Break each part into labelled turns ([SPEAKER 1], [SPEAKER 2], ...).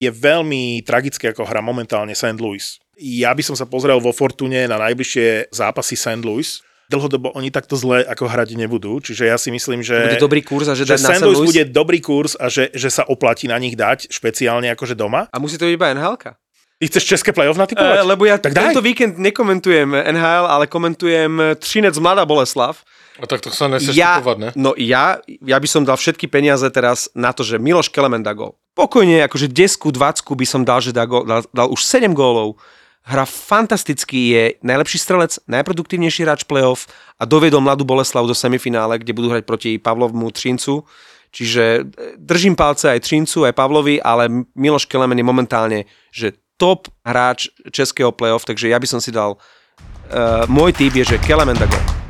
[SPEAKER 1] je veľmi tragické, ako hra momentálne St. Louis. Ja by som sa pozrel vo Fortune na najbližšie zápasy St. Louis. Dlhodobo oni takto zle ako hrať nebudú, čiže ja si myslím, že...
[SPEAKER 2] Bude dobrý kurz a že,
[SPEAKER 1] že St. Louis bude dobrý kurz a že, že sa oplatí na nich dať, špeciálne akože doma.
[SPEAKER 2] A musí to byť iba nhl
[SPEAKER 1] Ty chceš české playoff natypovať?
[SPEAKER 2] E, lebo ja
[SPEAKER 1] tak daj.
[SPEAKER 2] tento víkend nekomentujem NHL, ale komentujem Třinec Mladá Boleslav.
[SPEAKER 3] A tak to sa nechceš
[SPEAKER 2] ja,
[SPEAKER 3] typovať, ne?
[SPEAKER 2] No ja, ja by som dal všetky peniaze teraz na to, že Miloš Kelemen dá gól. Pokojne, akože 10 20 by som dal, že gól, dal, dal už 7 gólov. Hra fantasticky, je najlepší strelec, najproduktívnejší hráč playoff a doviedol mladú Boleslav do semifinále, kde budú hrať proti Pavlovmu Třincu. Čiže e, držím palce aj Třincu, aj Pavlovi, ale Miloš Kelemen je momentálne, že top hráč českého playoff, takže ja by som si dal, uh, môj typ je, že Kelemen dá gól.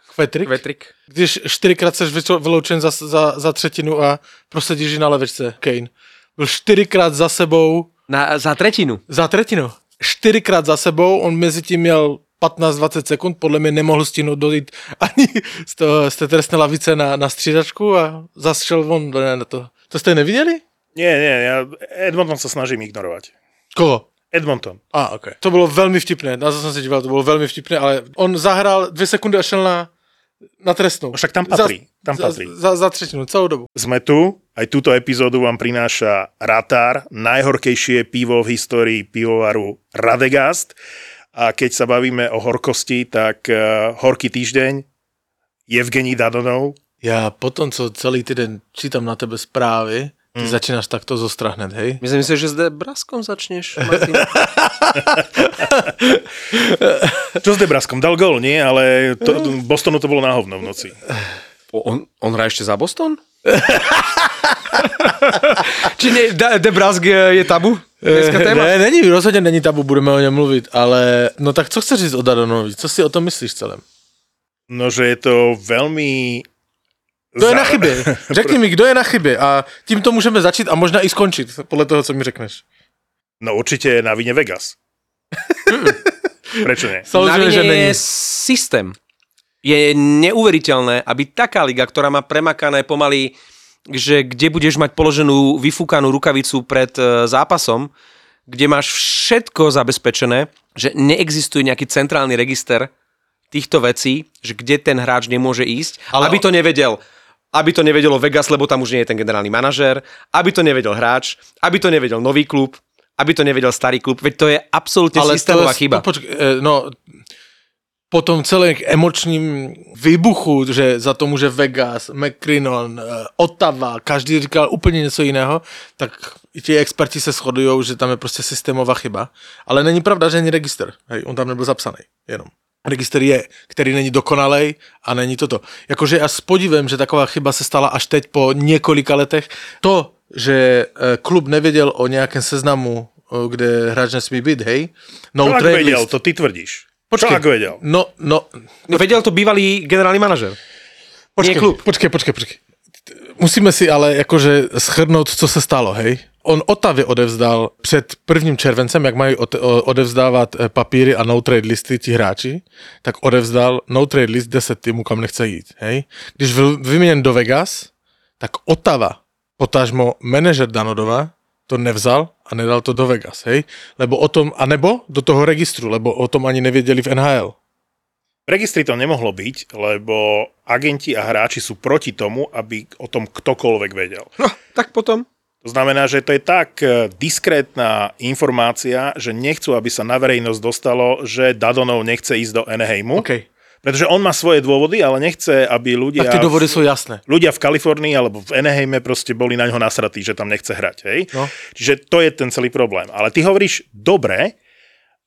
[SPEAKER 3] Kvetrik?
[SPEAKER 2] Kvetrik.
[SPEAKER 3] Když čtyřikrát seš vyloučen za, za, za třetinu a prosedíš na levečce, Kane. Byl čtyřikrát za sebou,
[SPEAKER 2] Na, za tretinu.
[SPEAKER 3] za tretinu. Čtyřikrát za sebou, on mezi tím měl 15-20 sekund, podle mě nemohl stihnout dojít ani z, toho, z té trestné lavice na, na střídačku a zase šel von ne, na to. To jste neviděli?
[SPEAKER 1] Nie, nie, ja Edmonton sa snažím ignorovať.
[SPEAKER 3] Koho?
[SPEAKER 1] Edmonton.
[SPEAKER 3] A, ok. To bylo velmi vtipné, na to jsem se díval, to bylo velmi vtipné, ale on zahrál dvě sekundy a šel na, na trestnou.
[SPEAKER 1] No Však tam patrí, tam
[SPEAKER 3] za,
[SPEAKER 1] patrí.
[SPEAKER 3] Za, za třetinu, celou dobu.
[SPEAKER 1] Sme tu, aj túto epizódu vám prináša Ratár, najhorkejšie pivo v histórii pivovaru Radegast. A keď sa bavíme o horkosti, tak uh, horký týždeň, Evgení Dadonov,
[SPEAKER 3] Já potom, co celý týden čítam na tebe zprávy, ty hmm. začínáš takto zostrahnet, hej?
[SPEAKER 2] Myslím si, že s Braskom začneš, Martin.
[SPEAKER 1] čo s Debraskom, dal gól, nie? Ale to, Bostonu to bolo na hovno v noci.
[SPEAKER 2] On, on hrá ešte za Boston? Či nie, De, Debrask je, je tabu? Dneska téma?
[SPEAKER 3] Ne, není, rozhodně není tabu, budeme o něm mluvit, ale no tak co chceš říct o Dadonovi? Co si o tom myslíš celém?
[SPEAKER 1] No, že je to veľmi...
[SPEAKER 3] Kdo je na chybě? Řekni mi, kdo je na chybě a tímto můžeme začít a možná i skončit, podle toho, co mi řekneš.
[SPEAKER 1] No určite je na vine Vegas. Prečo nie?
[SPEAKER 2] Na
[SPEAKER 3] Samozřejmě, že
[SPEAKER 2] je systém. Je neuveriteľné, aby taká liga, ktorá má premakané pomaly, že kde budeš mať položenú vyfúkanú rukavicu pred e, zápasom, kde máš všetko zabezpečené, že neexistuje nejaký centrálny register týchto vecí, že kde ten hráč nemôže ísť,
[SPEAKER 3] Ale
[SPEAKER 2] aby to nevedel. Aby to nevedelo Vegas, lebo tam už nie je ten generálny manažér, aby to nevedel hráč, aby to nevedel nový klub, aby to nevedel starý klub, veď to je absolútne systémová chyba.
[SPEAKER 3] No, počkej, eh, no, po tom celém emočním výbuchu, že za to může Vegas, McCrinnon, eh, Ottawa, každý říkal úplně něco jiného, tak i ti experti se shodují, že tam je prostě systémová chyba. Ale není pravda, že není register. Hej, on tam nebyl zapsaný, jenom. Register je, který není dokonalej a není toto. Jakože já s podivem, že taková chyba se stala až teď po několika letech. To, že eh, klub nevěděl o nějakém seznamu, kde hráč nesmí být, hej, no
[SPEAKER 1] Čo ak
[SPEAKER 3] trade
[SPEAKER 1] vedel,
[SPEAKER 3] list.
[SPEAKER 1] to ty tvrdíš.
[SPEAKER 3] Počkej.
[SPEAKER 1] Čo ak vedel?
[SPEAKER 3] No, no,
[SPEAKER 2] No, vedel to bývalý generálny manažér.
[SPEAKER 3] počkej,
[SPEAKER 2] Nie klub.
[SPEAKER 3] počkej, počkej, počkej. Musíme si ale jakože schrnout, co se stalo, hej? On Otavě odevzdal před prvním červencem, jak mají odevzdávat eh, papíry a no trade listy ti hráči, tak odevzdal no trade list 10 týmů, kam nechce jít, hej? Když byl vyměněn do Vegas, tak Otava, potažmo manažer Danodova, to nevzal a nedal to do Vegas, hej? Lebo o tom, anebo do toho registru, lebo o tom ani nevěděli v NHL.
[SPEAKER 1] V registri to nemohlo byť, lebo agenti a hráči sú proti tomu, aby o tom ktokoľvek vedel.
[SPEAKER 2] No, tak potom.
[SPEAKER 1] To znamená, že to je tak eh, diskrétna informácia, že nechcú, aby sa na verejnosť dostalo, že Dadonov nechce ísť do Anaheimu.
[SPEAKER 3] OK.
[SPEAKER 1] Pretože on má svoje dôvody, ale nechce, aby ľudia...
[SPEAKER 3] Tak ty důvody jsou jasné.
[SPEAKER 1] ľudia v Kalifornii alebo v Anaheime proste boli na ňo nasratí, že tam nechce hrať. Hej?
[SPEAKER 3] No.
[SPEAKER 1] Čiže to je ten celý problém. Ale ty hovoríš, dobre,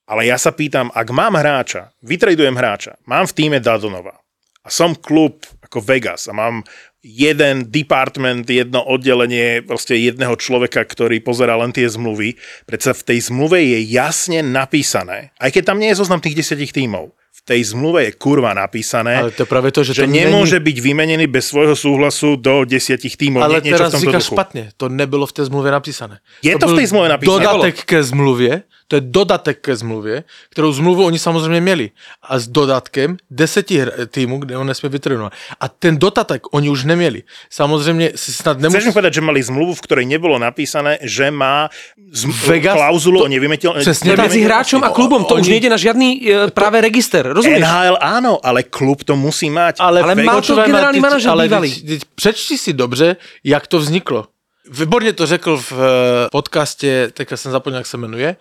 [SPEAKER 1] ale ja sa pýtam, ak mám hráča, vytradujem hráča, mám v týme Dadonova a som klub, ako Vegas a mám jeden department, jedno oddelenie proste jedného človeka, ktorý pozera len tie zmluvy. Predsa v tej zmluve je jasne napísané, aj keď tam nie je zoznam tých desiatich tímov, tej zmluve je kurva napísané,
[SPEAKER 3] Ale to práve to, že,
[SPEAKER 1] že
[SPEAKER 3] to
[SPEAKER 1] nemôže
[SPEAKER 3] není...
[SPEAKER 1] byť vymenený bez svojho súhlasu do desiatich tímov.
[SPEAKER 3] Ale
[SPEAKER 1] Nie-
[SPEAKER 3] teraz
[SPEAKER 1] v tomto duchu.
[SPEAKER 3] špatne. To nebylo v tej zmluve napísané.
[SPEAKER 1] Je to v
[SPEAKER 3] byl
[SPEAKER 1] tej zmluve napísané?
[SPEAKER 3] Dodatek ke zmluvě, to je dodatek ke zmluvě, kterou zmluvu oni samozřejmě měli. A s dodatkem deseti týmů, kde on nesmí vytrénovat. A ten dodatek oni už neměli. Samozřejmě si snad
[SPEAKER 1] Chceš mi
[SPEAKER 3] nemusí...
[SPEAKER 1] povedať, že mali zmluvu, v ktorej nebolo napísané, že má zm-
[SPEAKER 3] Vegas-
[SPEAKER 1] klauzulu
[SPEAKER 3] to-
[SPEAKER 1] o nevymeteľnosti?
[SPEAKER 3] Přesně
[SPEAKER 2] Medzi hráčom a klubom, to už nejde na žiadny e, práve register, rozumieš?
[SPEAKER 1] NHL áno, ale klub to musí mať.
[SPEAKER 3] Ale,
[SPEAKER 2] Ale mal to
[SPEAKER 3] teď-
[SPEAKER 2] manažer
[SPEAKER 3] ale
[SPEAKER 2] bývalý.
[SPEAKER 3] Přečti si dobře, jak to vzniklo. Výborně to řekl v eh, podcaste, teďka jsem zapomněl, jak se jmenuje,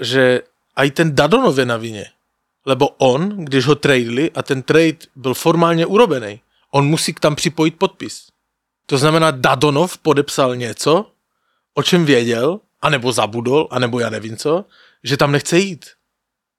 [SPEAKER 3] že aj ten Dadonov je na vině. Lebo on, když ho tradeli a ten trade byl formálně urobený, on musí tam připojit podpis. To znamená, Dadonov podepsal něco, o čem věděl, anebo zabudol, anebo já nevím co, že tam nechce jít.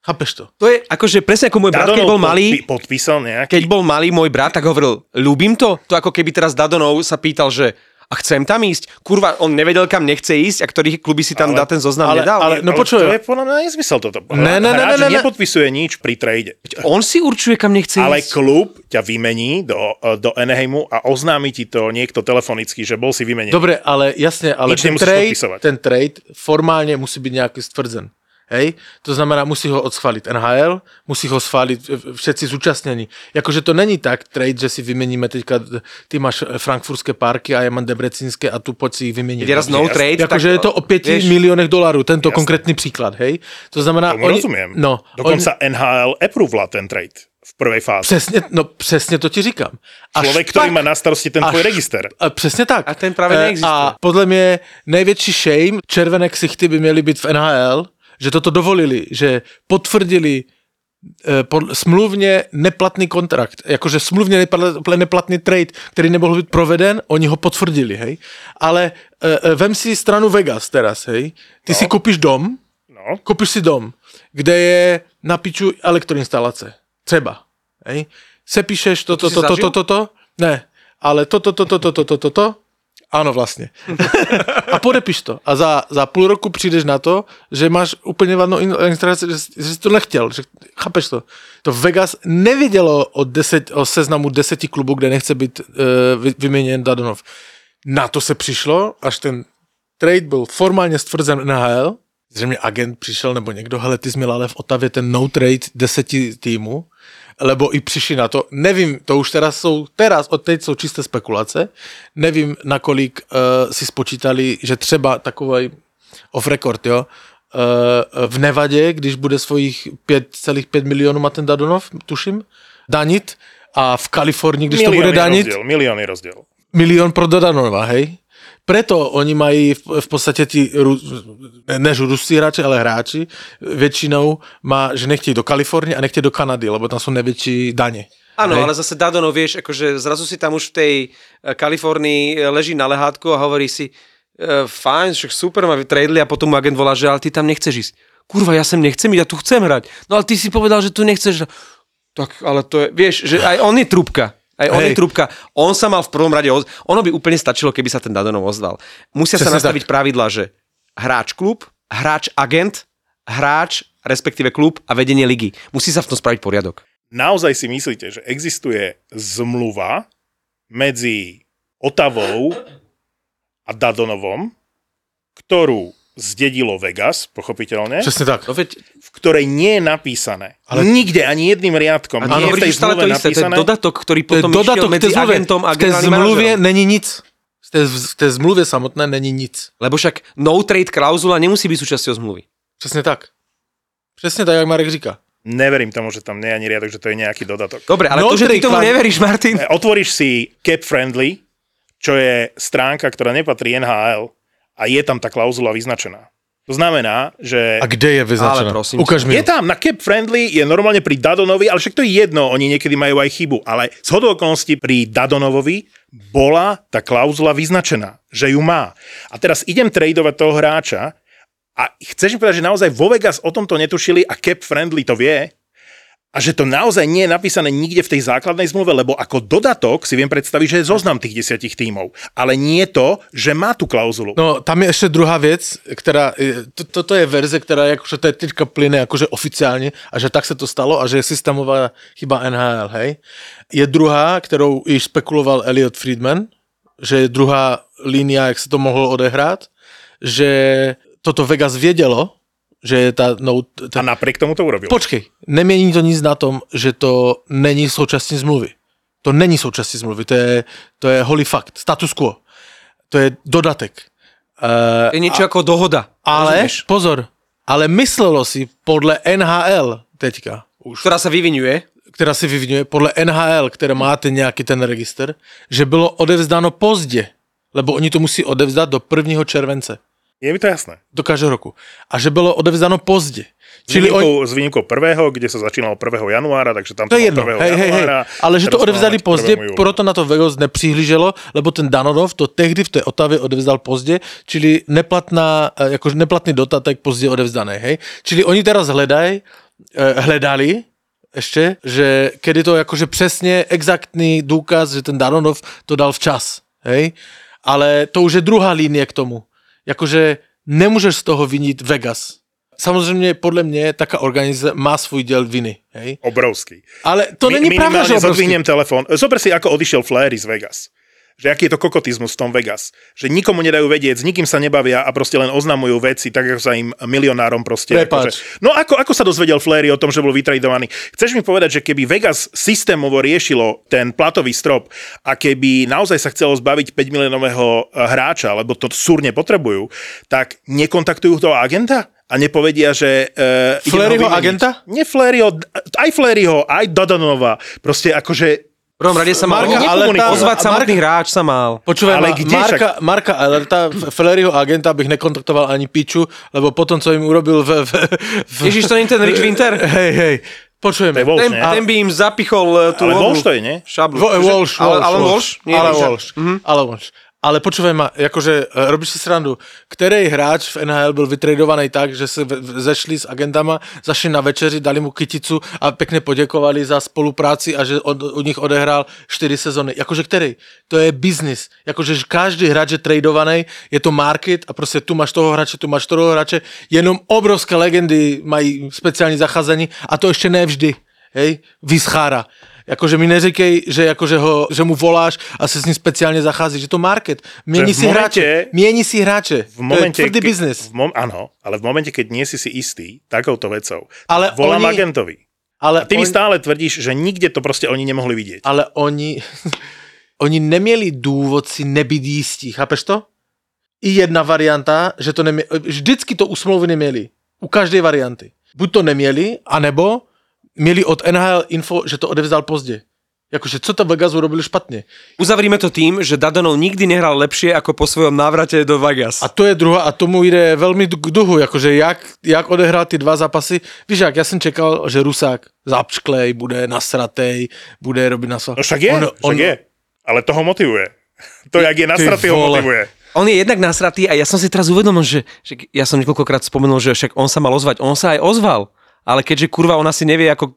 [SPEAKER 3] Chápeš to?
[SPEAKER 2] To je akože presne ako môj brat, keď bol malý,
[SPEAKER 1] podpi- podpísal nejaký...
[SPEAKER 2] keď bol malý môj brat, tak hovoril, ľúbim to? To ako keby teraz Dadonov sa pýtal, že a chcem tam ísť? Kurva, on nevedel, kam nechce ísť a ktorých kluby si tam
[SPEAKER 1] Ale-
[SPEAKER 2] dá ten zoznam
[SPEAKER 3] ale-
[SPEAKER 2] nedal.
[SPEAKER 3] ale- no
[SPEAKER 1] Ale
[SPEAKER 3] počuj.
[SPEAKER 1] To je podľa mňa nezmysel toto.
[SPEAKER 3] Ne, ne, ne, ne, ne, ne.
[SPEAKER 1] nepodpisuje nič pri trade.
[SPEAKER 2] On si určuje, kam nechce
[SPEAKER 1] Ale
[SPEAKER 2] ísť.
[SPEAKER 1] klub ťa vymení do, do Anaheimu a oznámi ti to niekto telefonicky, že bol si vymenený.
[SPEAKER 3] Dobre, ale jasne, ale
[SPEAKER 1] Nič
[SPEAKER 3] ten trade,
[SPEAKER 1] podpisovať.
[SPEAKER 3] ten trade formálne musí byť nejaký stvrdzen. Hej? To znamená, musí ho odschváliť NHL, musí ho schváliť e, všetci zúčastnení. Jakože to není tak trade, že si vymeníme teďka, ty máš e, frankfurtské parky a ja mám debrecínske a tu poď si ich vymeniť.
[SPEAKER 2] Keď je raz no trade,
[SPEAKER 3] Jakože je to o 5
[SPEAKER 2] vieš,
[SPEAKER 3] miliónech dolarů, tento konkrétny príklad, hej? To znamená...
[SPEAKER 1] Tomu rozumiem.
[SPEAKER 3] No,
[SPEAKER 1] Dokonca NHL approvala ten trade v prvej fáze.
[SPEAKER 3] Přesně, no přesně to ti říkám. Až
[SPEAKER 1] Človek, ktorý
[SPEAKER 3] pak-
[SPEAKER 1] má na starosti ten tvoj register.
[SPEAKER 3] A přesně tak.
[SPEAKER 2] A ten právě
[SPEAKER 3] Eh,
[SPEAKER 2] neexistuje.
[SPEAKER 3] A podle mě největší shame, červené ksichty by měly být v NHL, že toto dovolili, že potvrdili eh, smluvně neplatný kontrakt, jakože smluvně neplatný, trade, který nemohl být proveden, oni ho potvrdili, hej. Ale e, e, vem si stranu Vegas teraz, hej. Ty no. si koupíš dom,
[SPEAKER 1] No.
[SPEAKER 3] koupíš si dom, kde je na piču elektroinstalace. Třeba. Hej. Sepíšeš to, to, to, to, to, to, to, ne, ale to, to, to, to, to, to, to, to, to, Áno, vlastne. A podepíš to. A za, za půl roku přijdeš na to, že máš úplně vadnou in- instalaci, že, že jsi to nechtěl. Že, chápeš to? To Vegas nevědělo o, deset, o seznamu deseti klubů, kde nechce být uh, vy, vyměněn Dadonov. Na to se přišlo, až ten trade byl formálně stvrzen NHL, zřejmě agent přišel nebo někdo, hele, ty jsi měl ale v Otavě ten no trade deseti týmu, lebo i přišli na to, nevím, to už teraz jsou, teraz od teď jsou čisté spekulace, nevím, nakolik uh, si spočítali, že třeba takový off record, jo, uh, v Nevadě, když bude svojich 5,5 milionů má ten Dadonov, tuším, danit, a v Kalifornii, když to bude danit,
[SPEAKER 1] rozdiel, milióny rozdiel.
[SPEAKER 3] milión pro Dadanova, hej? Preto oni mají v, podstate tí, než rusí hráči, ale hráči, väčšinou má, že nechtějí do Kalifornie a nechtějí do Kanady, lebo tam sú najväčší dane.
[SPEAKER 2] Áno, ale zase Dadonov, vieš, akože zrazu si tam už v tej eh, Kalifornii eh, leží na lehátku a hovorí si, e, fajn, však super, ma vytradeli a potom mu agent volá, že ale ty tam nechceš ísť. Kurva, ja sem nechcem ísť, ja tu chcem hrať. No ale ty si povedal, že tu nechceš. Tak, ale to je, vieš, že aj on je trúbka. Aj on je
[SPEAKER 3] Hej.
[SPEAKER 2] trúbka. On sa mal v prvom rade, oz... ono by úplne stačilo, keby sa ten Dadonov ozval. Musia sa
[SPEAKER 3] Presne
[SPEAKER 2] nastaviť pravidla, že hráč klub, hráč agent, hráč, respektíve klub a vedenie ligy. Musí sa v tom spraviť poriadok.
[SPEAKER 1] Naozaj si myslíte, že existuje zmluva medzi Otavou a Dadonovom, ktorú zdedilo Vegas, pochopiteľne,
[SPEAKER 3] Přesne tak.
[SPEAKER 2] No veď,
[SPEAKER 1] v ktorej nie je napísané
[SPEAKER 3] Ale-
[SPEAKER 1] nikde ani jedným riadkom,
[SPEAKER 2] a
[SPEAKER 1] nie je v tej zmluve
[SPEAKER 2] to isté, to je
[SPEAKER 1] napísané.
[SPEAKER 2] dodatok, ktorý
[SPEAKER 3] To je
[SPEAKER 2] potom išiel
[SPEAKER 3] dodatok
[SPEAKER 2] medzi
[SPEAKER 3] tej zmluve.
[SPEAKER 2] agentom a
[SPEAKER 3] V tej
[SPEAKER 2] manažerom.
[SPEAKER 3] není nic. V té, v té zmluvě samotné není nic.
[SPEAKER 2] Lebo však no trade klauzula nemusí byť súčasťou zmluvy.
[SPEAKER 3] Přesně tak. Přesně tak, jak Marek říká.
[SPEAKER 1] Neverím tomu, že tam nie je ani riadok, že to je nejaký dodatok.
[SPEAKER 2] Dobre, ale
[SPEAKER 3] No
[SPEAKER 2] to, že ty tomu neveríš, Martin.
[SPEAKER 1] Otvoríš si Cap Friendly, čo je stránka, ktorá nepatrí NHL a je tam tá klauzula vyznačená. To znamená, že
[SPEAKER 3] A kde je vyznačená?
[SPEAKER 2] Ale prosím
[SPEAKER 3] Ukaž mi.
[SPEAKER 1] je tam na Cap Friendly, je normálne pri Dadonovi, ale však to je jedno, oni niekedy majú aj chybu, ale z okolností pri Dadonovovi bola tá klauzula vyznačená, že ju má. A teraz idem tradovať toho hráča a chceš mi povedať, že naozaj vo Vegas o tomto netušili a Cap Friendly to vie A že to naozaj nie je napísané nikde v tej základnej zmluve, lebo ako dodatok si viem predstaviť, že je zoznam tých desiatich tímov. Ale nie to, že má tú klauzulu.
[SPEAKER 3] No, tam je ešte druhá vec, ktorá, je- to, toto je verze, ktorá je akože teďka plyne akože oficiálne a že tak sa to stalo a že je systémová chyba NHL, hej. Je druhá, ktorou již spekuloval Elliot Friedman, že je druhá línia, jak sa to mohlo odehrát, že toto Vegas vědělo, že je tá, no,
[SPEAKER 1] A
[SPEAKER 3] tá,
[SPEAKER 1] napriek tomu to urobil.
[SPEAKER 3] Počkej, nemění to nic na tom, že to není součástí zmluvy. To není součástí zmluvy, to je, to je holý fakt, status quo. To je dodatek. Uh,
[SPEAKER 2] Je niečo ako dohoda.
[SPEAKER 3] ale,
[SPEAKER 2] rozumieš?
[SPEAKER 3] pozor, ale myslelo si podle NHL teďka, už,
[SPEAKER 2] Ktorá sa vyvinuje.
[SPEAKER 3] která si vyvinuje, podle NHL, které máte nějaký ten register, že bylo odevzdáno pozdě, lebo oni to musí odevzdat do 1. července,
[SPEAKER 1] Je mi to jasné.
[SPEAKER 3] do každého roku. A že bylo odevzdáno pozdě.
[SPEAKER 1] S
[SPEAKER 3] Čili oni,
[SPEAKER 1] výnimkou, s výnimkou prvého, kde sa začínalo 1. januára, takže tam
[SPEAKER 3] To je
[SPEAKER 1] bolo
[SPEAKER 3] jedno,
[SPEAKER 1] 1.
[SPEAKER 3] hej, hej, hej.
[SPEAKER 1] januára,
[SPEAKER 3] Ale že to odevzdali pozdě,
[SPEAKER 1] 1. júla.
[SPEAKER 3] proto na to Vegas nepřihlíželo, lebo ten Danonov to tehdy v té Otavě odevzdal pozdě, čili neplatná, eh, jakože neplatný dotatek pozdě odevzdaný, hej. Čili oni teraz hledají, eh, hledali, ešte, že kedy to akože přesně exaktný důkaz, že ten Danonov to dal včas, hej. Ale to už je druhá línie k tomu. Jakože nemůžeš z toho vinit Vegas. Samozřejmě podle mě taká organizace má svůj děl viny, hej.
[SPEAKER 1] Obrovský.
[SPEAKER 3] Ale to
[SPEAKER 1] Mi-
[SPEAKER 3] není pravda, že obrovský.
[SPEAKER 1] telefón. Zober si, ako odišiel Flair z Vegas. Že aký je to kokotizmus v tom Vegas. Že nikomu nedajú vedieť, s nikým sa nebavia a proste len oznamujú veci, tak ako sa im milionárom proste... Akože, no ako, ako sa dozvedel Flair o tom, že bol vytradovaný? Chceš mi povedať, že keby Vegas systémovo riešilo ten platový strop a keby naozaj sa chcelo zbaviť 5 miliónového hráča, lebo to súrne potrebujú, tak nekontaktujú toho agenta? A nepovedia, že... Uh,
[SPEAKER 3] Flaryho agenta?
[SPEAKER 1] Nie Flaryho, aj Flaryho, aj Dodonova. Proste akože
[SPEAKER 2] prvom rade sa mal
[SPEAKER 3] Marka Alerta-
[SPEAKER 2] ozvať
[SPEAKER 3] Marka-
[SPEAKER 2] samotný hráč sa mal.
[SPEAKER 3] Počúvaj,
[SPEAKER 1] Ale
[SPEAKER 3] ma,
[SPEAKER 1] kde
[SPEAKER 3] Marka, Marka Alerta, Fleryho agenta bych nekontaktoval ani piču, lebo potom, co im urobil v... v, v
[SPEAKER 2] Ježiš, to nie ten Rich Winter?
[SPEAKER 3] Hej, hej, počujeme.
[SPEAKER 1] Walsh,
[SPEAKER 2] Ten, ten by im zapichol e, tú
[SPEAKER 1] Ale. Walsh to je, nie?
[SPEAKER 2] Šablu.
[SPEAKER 3] Vo, Walsh,
[SPEAKER 2] ale,
[SPEAKER 3] Walsh,
[SPEAKER 2] ale Walsh? Nie,
[SPEAKER 3] ale Walsh, ale Walsh. Ale počúvaj ma, akože robíš si srandu, který hráč v NHL byl vytradovaný tak, že se zešli s agentama, zašli na večeři, dali mu kyticu a pekne poděkovali za spolupráci a že od, u nich odehrál 4 sezony. Jakože který? To je biznis. Jakože každý hráč je tradovaný, je to market a prostě tu máš toho hráče, tu máš toho hráče. Jenom obrovské legendy mají speciální zacházení a to ještě ne vždy. Hej, vyschára. Jakože mi neříkej, že, jakože ho, že mu voláš a se s ním speciálně zachází, že to market.
[SPEAKER 1] V
[SPEAKER 3] si hráče.
[SPEAKER 1] momente-
[SPEAKER 3] Mění si hráče.
[SPEAKER 1] V momente,
[SPEAKER 3] to je tvrdý
[SPEAKER 1] ke-
[SPEAKER 3] biznis.
[SPEAKER 1] V mom, áno, ale v momente, keď nie si si istý takouto vecou,
[SPEAKER 3] Ale
[SPEAKER 1] volám
[SPEAKER 3] oni-
[SPEAKER 1] agentovi.
[SPEAKER 3] Ale,
[SPEAKER 1] A ty mi
[SPEAKER 3] oni,
[SPEAKER 1] stále tvrdíš, že nikde to proste oni nemohli vidieť.
[SPEAKER 3] ale oni, oni neměli důvod si nebýt jistí, chápeš to? I jedna varianta, že to neměli, vždycky to u smlouvy neměli. U každé varianty. Buď to neměli, anebo měli od NHL info, že to odevzdal pozdě. Jakože, co to Vegas urobili špatně.
[SPEAKER 2] Uzavrime to tým, že Dadonov nikdy nehral lepšie ako po svojom návrate do Vegas.
[SPEAKER 3] A to je druhá, a tomu jde velmi k duhu, jakože jak, jak odehrál ty dva zápasy. Víš jak, já jsem čekal, že Rusák zapšklej, bude nasratej, bude robit na svá...
[SPEAKER 1] No však je, on, však je. Ale to ho motivuje. To, jak je nasratý, ho motivuje.
[SPEAKER 2] On je jednak nasratý a ja som si teraz uvedomil, že, že ja som niekoľkokrát spomenul, že však on sa mal ozvať. On sa aj ozval, ale keďže kurva on asi nevie, ako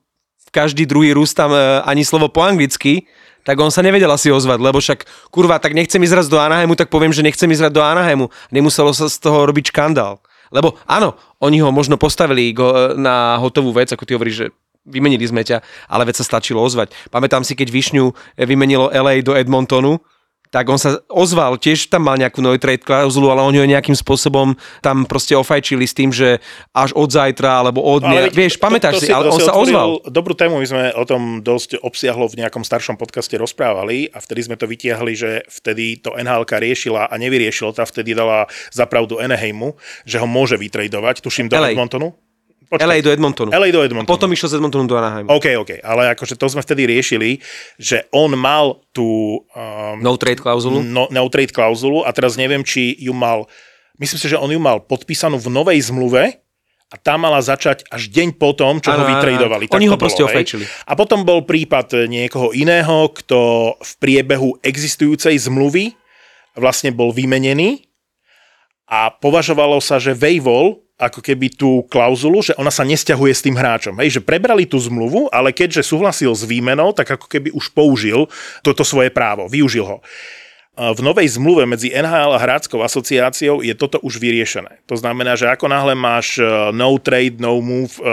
[SPEAKER 2] každý druhý Rus tam e, ani slovo po anglicky, tak on sa nevedel asi ozvať, lebo však kurva, tak nechcem ísť raz do Anaheimu, tak poviem, že nechcem ísť raz do Anaheimu. Nemuselo sa z toho robiť škandál. Lebo áno, oni ho možno postavili go, e, na hotovú vec, ako ty hovoríš, že vymenili sme ťa, ale veď sa stačilo ozvať. Pamätám si, keď Višňu e, vymenilo LA do Edmontonu, tak on sa ozval, tiež tam mal nejakú no trade klauzulu, ale oni ho nejakým spôsobom tam proste ofajčili s tým, že až od zajtra, alebo od dňa,
[SPEAKER 1] veď
[SPEAKER 2] vieš, pamätáš si, ale on sa ozval.
[SPEAKER 1] Dobrú tému, my sme o tom dosť obsiahlo v nejakom staršom podcaste rozprávali a vtedy sme to vytiahli, že vtedy to nhl riešila a nevyriešilo to a vtedy dala zapravdu Anaheimu, že ho môže vytradovať, tuším do
[SPEAKER 2] LA.
[SPEAKER 1] Edmontonu.
[SPEAKER 2] LA do Edmontonu.
[SPEAKER 1] LA do Edmontonu.
[SPEAKER 2] Potom išiel z Edmontonu do Anaheimu.
[SPEAKER 1] OK, OK, ale akože to sme vtedy riešili, že on mal tú um,
[SPEAKER 2] No trade klauzulu.
[SPEAKER 1] no, no trade klauzulu a teraz neviem, či ju mal, myslím si, že on ju mal podpísanú v novej zmluve a tá mala začať až deň po tom, čo
[SPEAKER 2] Áno,
[SPEAKER 1] ho vytradovali.
[SPEAKER 2] Oni ho proste ofajčili.
[SPEAKER 1] A potom bol prípad niekoho iného, kto v priebehu existujúcej zmluvy vlastne bol vymenený a považovalo sa, že Vejvol ako keby tú klauzulu, že ona sa nesťahuje s tým hráčom. Hej, že prebrali tú zmluvu, ale keďže súhlasil s výmenou, tak ako keby už použil toto svoje právo, využil ho. V novej zmluve medzi NHL a hráckou asociáciou je toto už vyriešené. To znamená, že ako náhle máš e, no trade, no move e,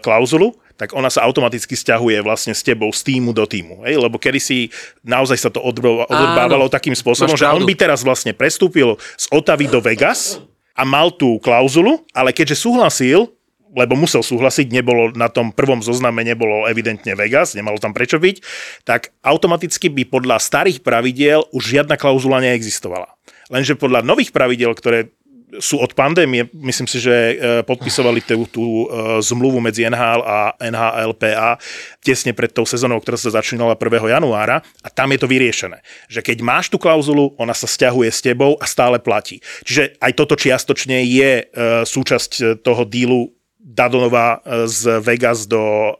[SPEAKER 1] klauzulu, tak ona sa automaticky stiahuje vlastne s tebou z týmu do týmu. Hej? Lebo kedy si naozaj sa to odrbávalo takým spôsobom, že on by teraz vlastne prestúpil z Otavy do Vegas a mal tú klauzulu, ale keďže súhlasil, lebo musel súhlasiť, nebolo na tom prvom zozname, nebolo evidentne Vegas, nemalo tam prečo byť, tak automaticky by podľa starých pravidiel už žiadna klauzula neexistovala. Lenže podľa nových pravidel, ktoré sú od pandémie, myslím si, že e, podpisovali tú, tú e, zmluvu medzi NHL a NHLPA tesne pred tou sezónou, ktorá sa začínala 1. januára a tam je to vyriešené. Že keď máš tú klauzulu, ona sa stiahuje s tebou a stále platí. Čiže aj toto čiastočne je e, súčasť toho dílu Dadonova z Vegas do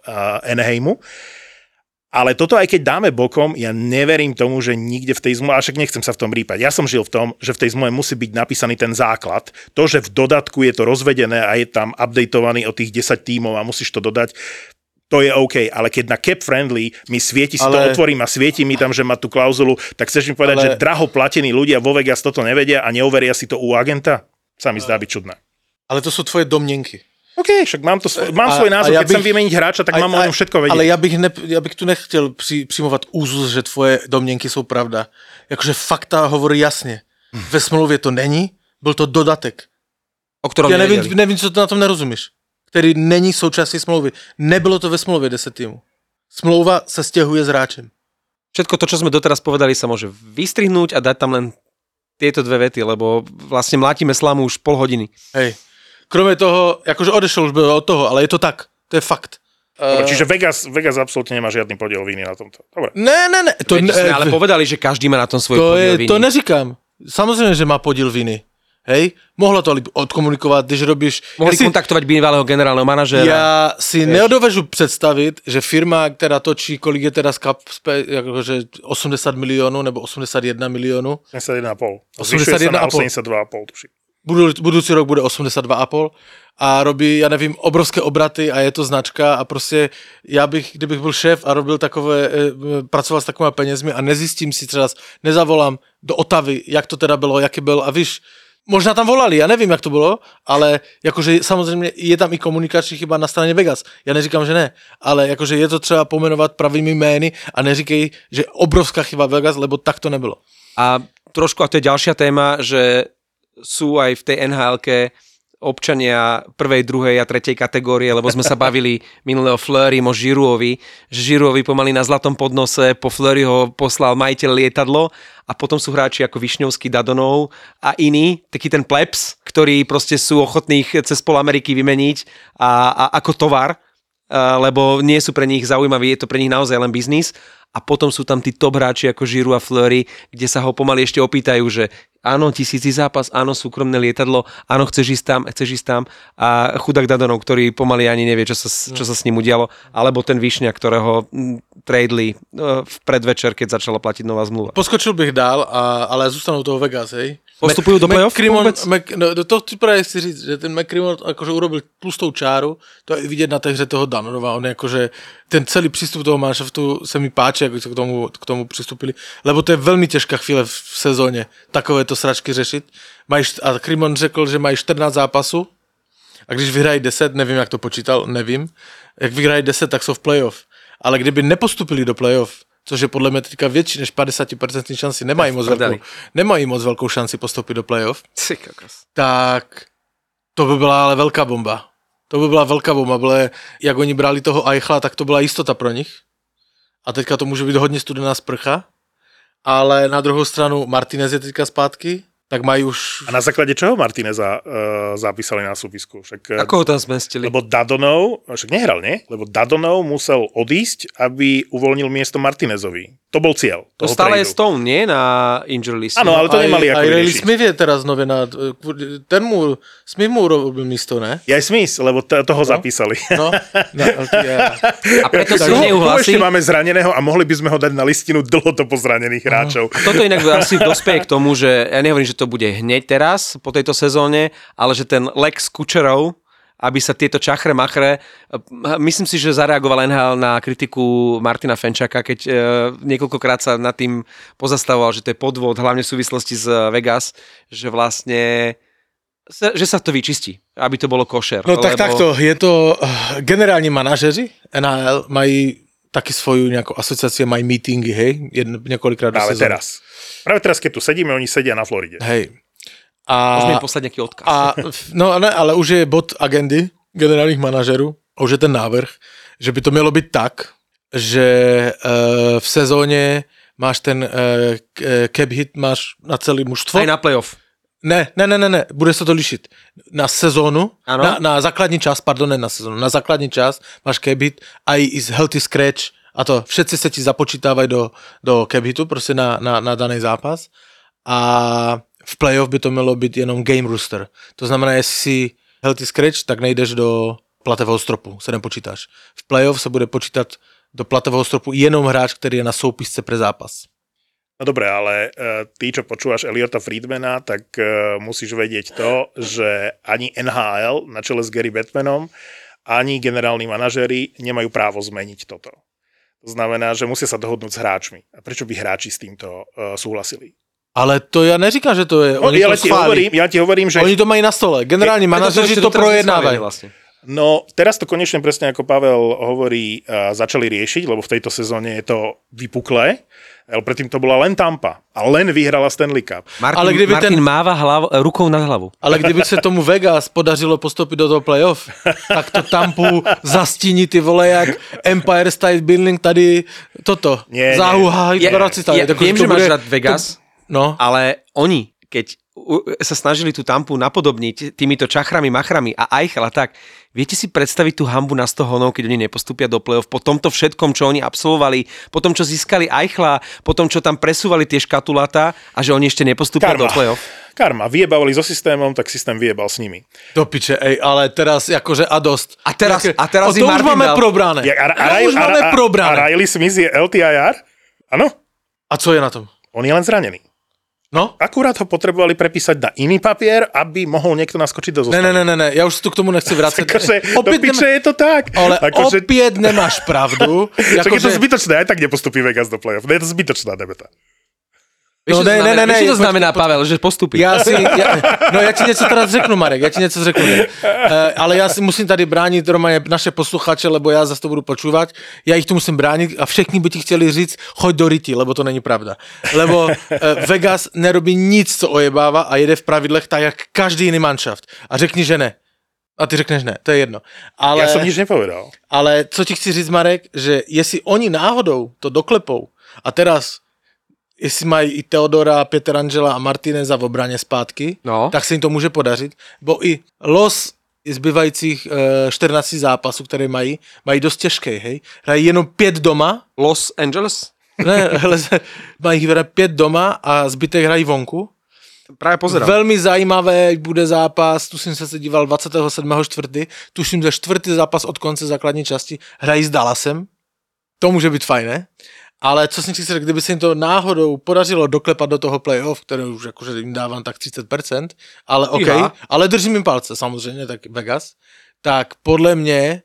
[SPEAKER 1] Anaheimu. Ale toto aj keď dáme bokom, ja neverím tomu, že nikde v tej zmluve, a však nechcem sa v tom rýpať. Ja som žil v tom, že v tej zmluve musí byť napísaný ten základ. To, že v dodatku je to rozvedené a je tam updateovaný o tých 10 tímov a musíš to dodať, to je OK, ale keď na cap friendly mi svieti, si ale... to otvorím a svieti mi tam, že má tú klauzulu, tak chceš mi povedať, ale... že draho platení ľudia vo Vegas toto nevedia a neoveria si to u agenta? Sa mi zdá byť čudné.
[SPEAKER 3] Ale to sú tvoje domnenky.
[SPEAKER 1] OK, však mám, to, mám a, svoj názor, a ja keď bych, chcem vymeniť hráča, tak a, mám o ňom všetko vedieť.
[SPEAKER 3] Ale ja bych, ne, ja bych tu nechtěl při, přijmovat úzus, že tvoje domněnky jsou pravda. Jakože fakta hovorí jasně. Hmm. Ve smlouvě to není, byl to dodatek.
[SPEAKER 2] O ktorom
[SPEAKER 3] ja nevím, nevím, co to na tom nerozumíš. Který není součástí smlouvy. Nebylo to ve smlouvě 10 týmu. Smlouva sa stiahuje s hráčem.
[SPEAKER 2] Všetko to, čo sme doteraz povedali, sa môže vystrihnúť a dať tam len tieto dve vety, lebo vlastne mlátime slamu už pol hodiny.
[SPEAKER 3] Hej. Kromě toho, jakože odešel už od toho, ale je to tak. To je fakt.
[SPEAKER 1] Dobre, uh, čiže Vegas, Vegas absolútne nemá žiadny podiel viny na tomto. Dobre.
[SPEAKER 3] Ne, ne, ne.
[SPEAKER 2] To ne, sme ale povedali, že každý má na tom svoj
[SPEAKER 3] to
[SPEAKER 2] podiel
[SPEAKER 3] je, viny. To neříkám. Samozrejme, že má podiel viny. Hej, mohla to odkomunikovať, když robíš...
[SPEAKER 2] Mohli ja si, kontaktovať bývalého generálneho manažéra.
[SPEAKER 3] Ja si vieš. neodovežu predstaviť, že firma, ktorá točí, kolik je teraz kap, akože 80 miliónov, nebo 81 miliónov.
[SPEAKER 1] 81,5. 81,5. 82,5, tuším
[SPEAKER 3] budú, budúci rok bude 82,5 a robí, ja nevím, obrovské obraty a je to značka a prostě já bych, kdybych byl šéf a robil takové, e, pracoval s takovými penězmi a nezjistím si třeba, nezavolám do Otavy, jak to teda bylo, jaký byl a víš, možná tam volali, já nevím, jak to bylo, ale jakože samozřejmě je tam i komunikační chyba na straně Vegas. Já neříkám, že ne, ale jakože je to třeba pomenovat pravými jmény a neříkej, že obrovská chyba Vegas, lebo tak to nebylo.
[SPEAKER 2] A trošku, a to je ďalšia téma, že sú aj v tej nhl občania prvej, druhej a tretej kategórie, lebo sme sa bavili minulé o Fleury, o Žiruovi, že Žiruovi pomaly na zlatom podnose, po Fleury ho poslal majiteľ lietadlo a potom sú hráči ako Višňovský, Dadonov a iní, taký ten plebs, ktorí proste sú ochotní cez pol Ameriky vymeniť a, a ako tovar, lebo nie sú pre nich zaujímaví, je to pre nich naozaj len biznis a potom sú tam tí top hráči ako Žiru a Fleury, kde sa ho pomaly ešte opýtajú, že áno, tisíci zápas, áno, súkromné lietadlo, áno, chceš ísť tam, chceš ísť tam a chudák Dadonov, ktorý pomaly ani nevie, čo sa, čo sa s ním udialo, alebo ten Višňa, ktorého tradeli e, v predvečer, keď začala platiť nová zmluva.
[SPEAKER 3] Poskočil bych dál, a, ale zůstanou toho Vegas, hej?
[SPEAKER 2] Postupujú do play-off
[SPEAKER 3] McCrimmon, Mac, no, to ti práve chci říct, že ten McCrimmon akože urobil tlustou čáru, to je vidieť na té hře toho Danonova, on je akože, ten celý přístup toho manšaftu se mi páči, ako sa k tomu, k tomu přistupili, lebo to je veľmi ťažká chvíle v sezóne, takovéto sračky řešiť. Mají, a Krimon řekl, že mají 14 zápasů a když vyhrají 10, nevím, jak to počítal, nevím, jak vyhrají 10, tak jsou v playoff. Ale kdyby nepostupili do playoff, což je podle mě teďka větší než 50% šanci, nemají moc, velkou, nemají moc velkou šanci postoupit do playoff, tak to by byla ale velká bomba. To by byla velká bomba, byle, jak oni brali toho Eichla, tak to byla jistota pro nich. A teďka to může být hodně studená sprcha, ale na druhou stranu Martinez je teďka zpátky, tak majú už...
[SPEAKER 1] A na základe čoho Martineza uh, zapísali na súpisku? Však,
[SPEAKER 2] eh, Ako ho tam zmestili?
[SPEAKER 1] Lebo Dadonov, však nehral, nie? Lebo Dadonov musel odísť, aby uvoľnil miesto Martinezovi. To bol cieľ.
[SPEAKER 2] To stále je
[SPEAKER 1] tradu.
[SPEAKER 2] Stone, nie? Na injury list.
[SPEAKER 1] Áno, ale to nemali ako
[SPEAKER 3] aj Riley. Smith je teraz nové na... Ten mu... Smith mu urobil místo, ne?
[SPEAKER 1] Je aj Smith, lebo t- toho zapísali.
[SPEAKER 3] No, na LTR.
[SPEAKER 2] A preto si neuhlasí.
[SPEAKER 1] ešte máme zraneného a mohli by sme ho dať na listinu dlhodobo zranených hráčov.
[SPEAKER 2] A toto inak asi dospeje k tomu, že ja nehovorím, že to bude hneď teraz po tejto sezóne, ale že ten Lex Kučerov, aby sa tieto čachre machre, myslím si, že zareagoval NHL na kritiku Martina Fenčaka, keď e, niekoľkokrát sa nad tým pozastavoval, že to je podvod, hlavne v súvislosti s eh, Vegas, že vlastne že sa to vyčistí, aby to bolo košer.
[SPEAKER 3] No tak
[SPEAKER 2] lebo-
[SPEAKER 3] takto, je to... eh, Generálni manažeři NHL mají taky svoju nejakú asociáciu, mají meetingy, hej, jedno, niekoľkrát do sezóny.
[SPEAKER 1] teraz. Práve teraz, keď tu sedíme, oni sedia na Floride.
[SPEAKER 3] Hej.
[SPEAKER 2] Môžeme
[SPEAKER 3] A,
[SPEAKER 2] im poslať nejaký odkaz.
[SPEAKER 3] a, no ne, ale už je bod agendy generálnych manažerů, už je ten návrh, že by to mělo být tak, že uh, v sezóně máš ten uh, cap hit, máš na celý mužstvo.
[SPEAKER 2] Aj na playoff.
[SPEAKER 3] Ne, ne, ne, ne, ne, bude se to lišit. Na sezónu,
[SPEAKER 2] Ano.
[SPEAKER 3] na, na základní čas, pardon, ne na sezónu, na základní čas máš cap hit a i z healthy scratch a to, všetci se ti započítávají do, do cap hitu, prostě na, na, na daný zápas a v playoff by to mělo být jenom game rooster. To znamená, jestli si healthy scratch, tak nejdeš do platevého stropu, se nepočítáš. V playoff se bude počítat do platevého stropu jenom hráč, který je na soupisce pre zápas.
[SPEAKER 1] No dobre, ale uh, ty, čo počúvaš Eliota Friedmana, tak uh, musíš vedieť to, že ani NHL na čele s Gary Batmanom, ani generálni manažéri nemajú právo zmeniť toto. To znamená, že musia sa dohodnúť s hráčmi. A prečo by hráči s týmto uh, súhlasili?
[SPEAKER 3] Ale to já neříkám, že to je,
[SPEAKER 1] No,
[SPEAKER 3] oni
[SPEAKER 1] ja,
[SPEAKER 3] to
[SPEAKER 1] ti hovorím, ja ti hovorím, že...
[SPEAKER 3] Oni to mají na stole. Generální manažeři to projednávají.
[SPEAKER 2] neschválili Vlastne.
[SPEAKER 1] No, teraz to konečne presne ako Pavel hovorí, uh, začali riešiť, lebo v tejto sezóne je to vypuklé. Ale predtým to bola len Tampa. A len vyhrala Stanley Cup.
[SPEAKER 2] Martin,
[SPEAKER 3] Ale kdyby
[SPEAKER 2] Martin
[SPEAKER 3] ten-
[SPEAKER 2] máva hlavu, rukou nad hlavu.
[SPEAKER 3] Ale kdyby se tomu Vegas podařilo postoupit do toho playoff, tak to Tampu zastíní ty vole jak Empire State Building tady toto.
[SPEAKER 1] Nie, nie.
[SPEAKER 3] Záhuha,
[SPEAKER 2] Ja, ja viem, že máš rád Vegas,
[SPEAKER 3] No,
[SPEAKER 2] ale oni, keď sa snažili tú tampu napodobniť týmito čachrami, machrami a Eichel a tak, viete si predstaviť tú hambu na 100 honov, keď oni nepostúpia do play-off, po tomto všetkom, čo oni absolvovali, po tom, čo získali Eichla, po tom, čo tam presúvali tie škatulata a že oni ešte nepostúpia do
[SPEAKER 1] Karma.
[SPEAKER 2] play-off.
[SPEAKER 1] Karma. Vyjebavali so systémom, tak systém vyjebal s nimi.
[SPEAKER 3] do piče, ej, ale teraz akože a dost.
[SPEAKER 2] A teraz- a teraz
[SPEAKER 3] o,
[SPEAKER 2] im
[SPEAKER 3] to už máme
[SPEAKER 2] dal-
[SPEAKER 3] probrané.
[SPEAKER 1] Ja, a, a,
[SPEAKER 3] to už máme
[SPEAKER 1] a, a,
[SPEAKER 3] probrané.
[SPEAKER 1] a Riley Smith je LTIR? Áno,
[SPEAKER 3] A co je na tom?
[SPEAKER 1] on je len zranený.
[SPEAKER 3] No?
[SPEAKER 1] Akurát ho potrebovali prepísať na iný papier, aby mohol niekto naskočiť do
[SPEAKER 3] Ne,
[SPEAKER 1] zostavu.
[SPEAKER 3] ne, ne, ne, ne, já už tu k tomu nechci vracet.
[SPEAKER 1] Akože, do
[SPEAKER 3] Opět
[SPEAKER 1] piče
[SPEAKER 3] nemá-
[SPEAKER 1] je to tak.
[SPEAKER 3] ale
[SPEAKER 1] akože,
[SPEAKER 3] opět nemáš pravdu.
[SPEAKER 1] Však je to zbytočné, aj tak nepostupí Vegas do play-off. Je to zbytočná debeta.
[SPEAKER 2] Vieš,
[SPEAKER 3] No ne, ne,
[SPEAKER 2] znamená,
[SPEAKER 3] ne,
[SPEAKER 2] vieš, čo
[SPEAKER 3] ne,
[SPEAKER 2] to znamená, Pavel, že postupí?
[SPEAKER 3] Já si, já, no já ti něco teda řeknu, Marek, já ti něco řeknu. Uh, ale já si musím tady bránit normálně naše posluchače, lebo já zase to budu počúvať. Já ich tu musím bránit a všichni by ti chtěli říct, choď do ryti, lebo to není pravda. Lebo uh, Vegas nerobí nic, co ojebává a jede v pravidlech tak, jak každý jiný manšaft. A řekni, že ne. A ty řekneš ne, to je jedno. Ale,
[SPEAKER 1] Ja som nič nepovedal.
[SPEAKER 3] ale co ti chci říct, Marek, že jestli oni náhodou to doklepou a teraz jestli mají i Teodora, Pietrangela a Martineza v obraně zpátky,
[SPEAKER 2] No.
[SPEAKER 3] tak se jim to může podařit. Bo i los zbývajících e, 14 zápasů, které mají, mají dost těžké, hej. Hrají jenom pět doma,
[SPEAKER 2] Los Angeles?
[SPEAKER 3] ne, hele, mají hra pět doma a zbytek hrají vonku.
[SPEAKER 2] Práve pozerám.
[SPEAKER 3] Velmi zajímavé bude zápas, tu jsem se díval 27.4. Tuším, že čtvrtý zápas od konce základní části hrají s Dallasem. To může být fajn, ne? Ale co jsem si chtěl, kdyby se jim to náhodou podařilo doklepat do toho playoff, které už jakože jim dávám tak 30%, ale OK,
[SPEAKER 2] Iha.
[SPEAKER 3] ale držím jim palce samozřejmě, tak Vegas, tak podle mě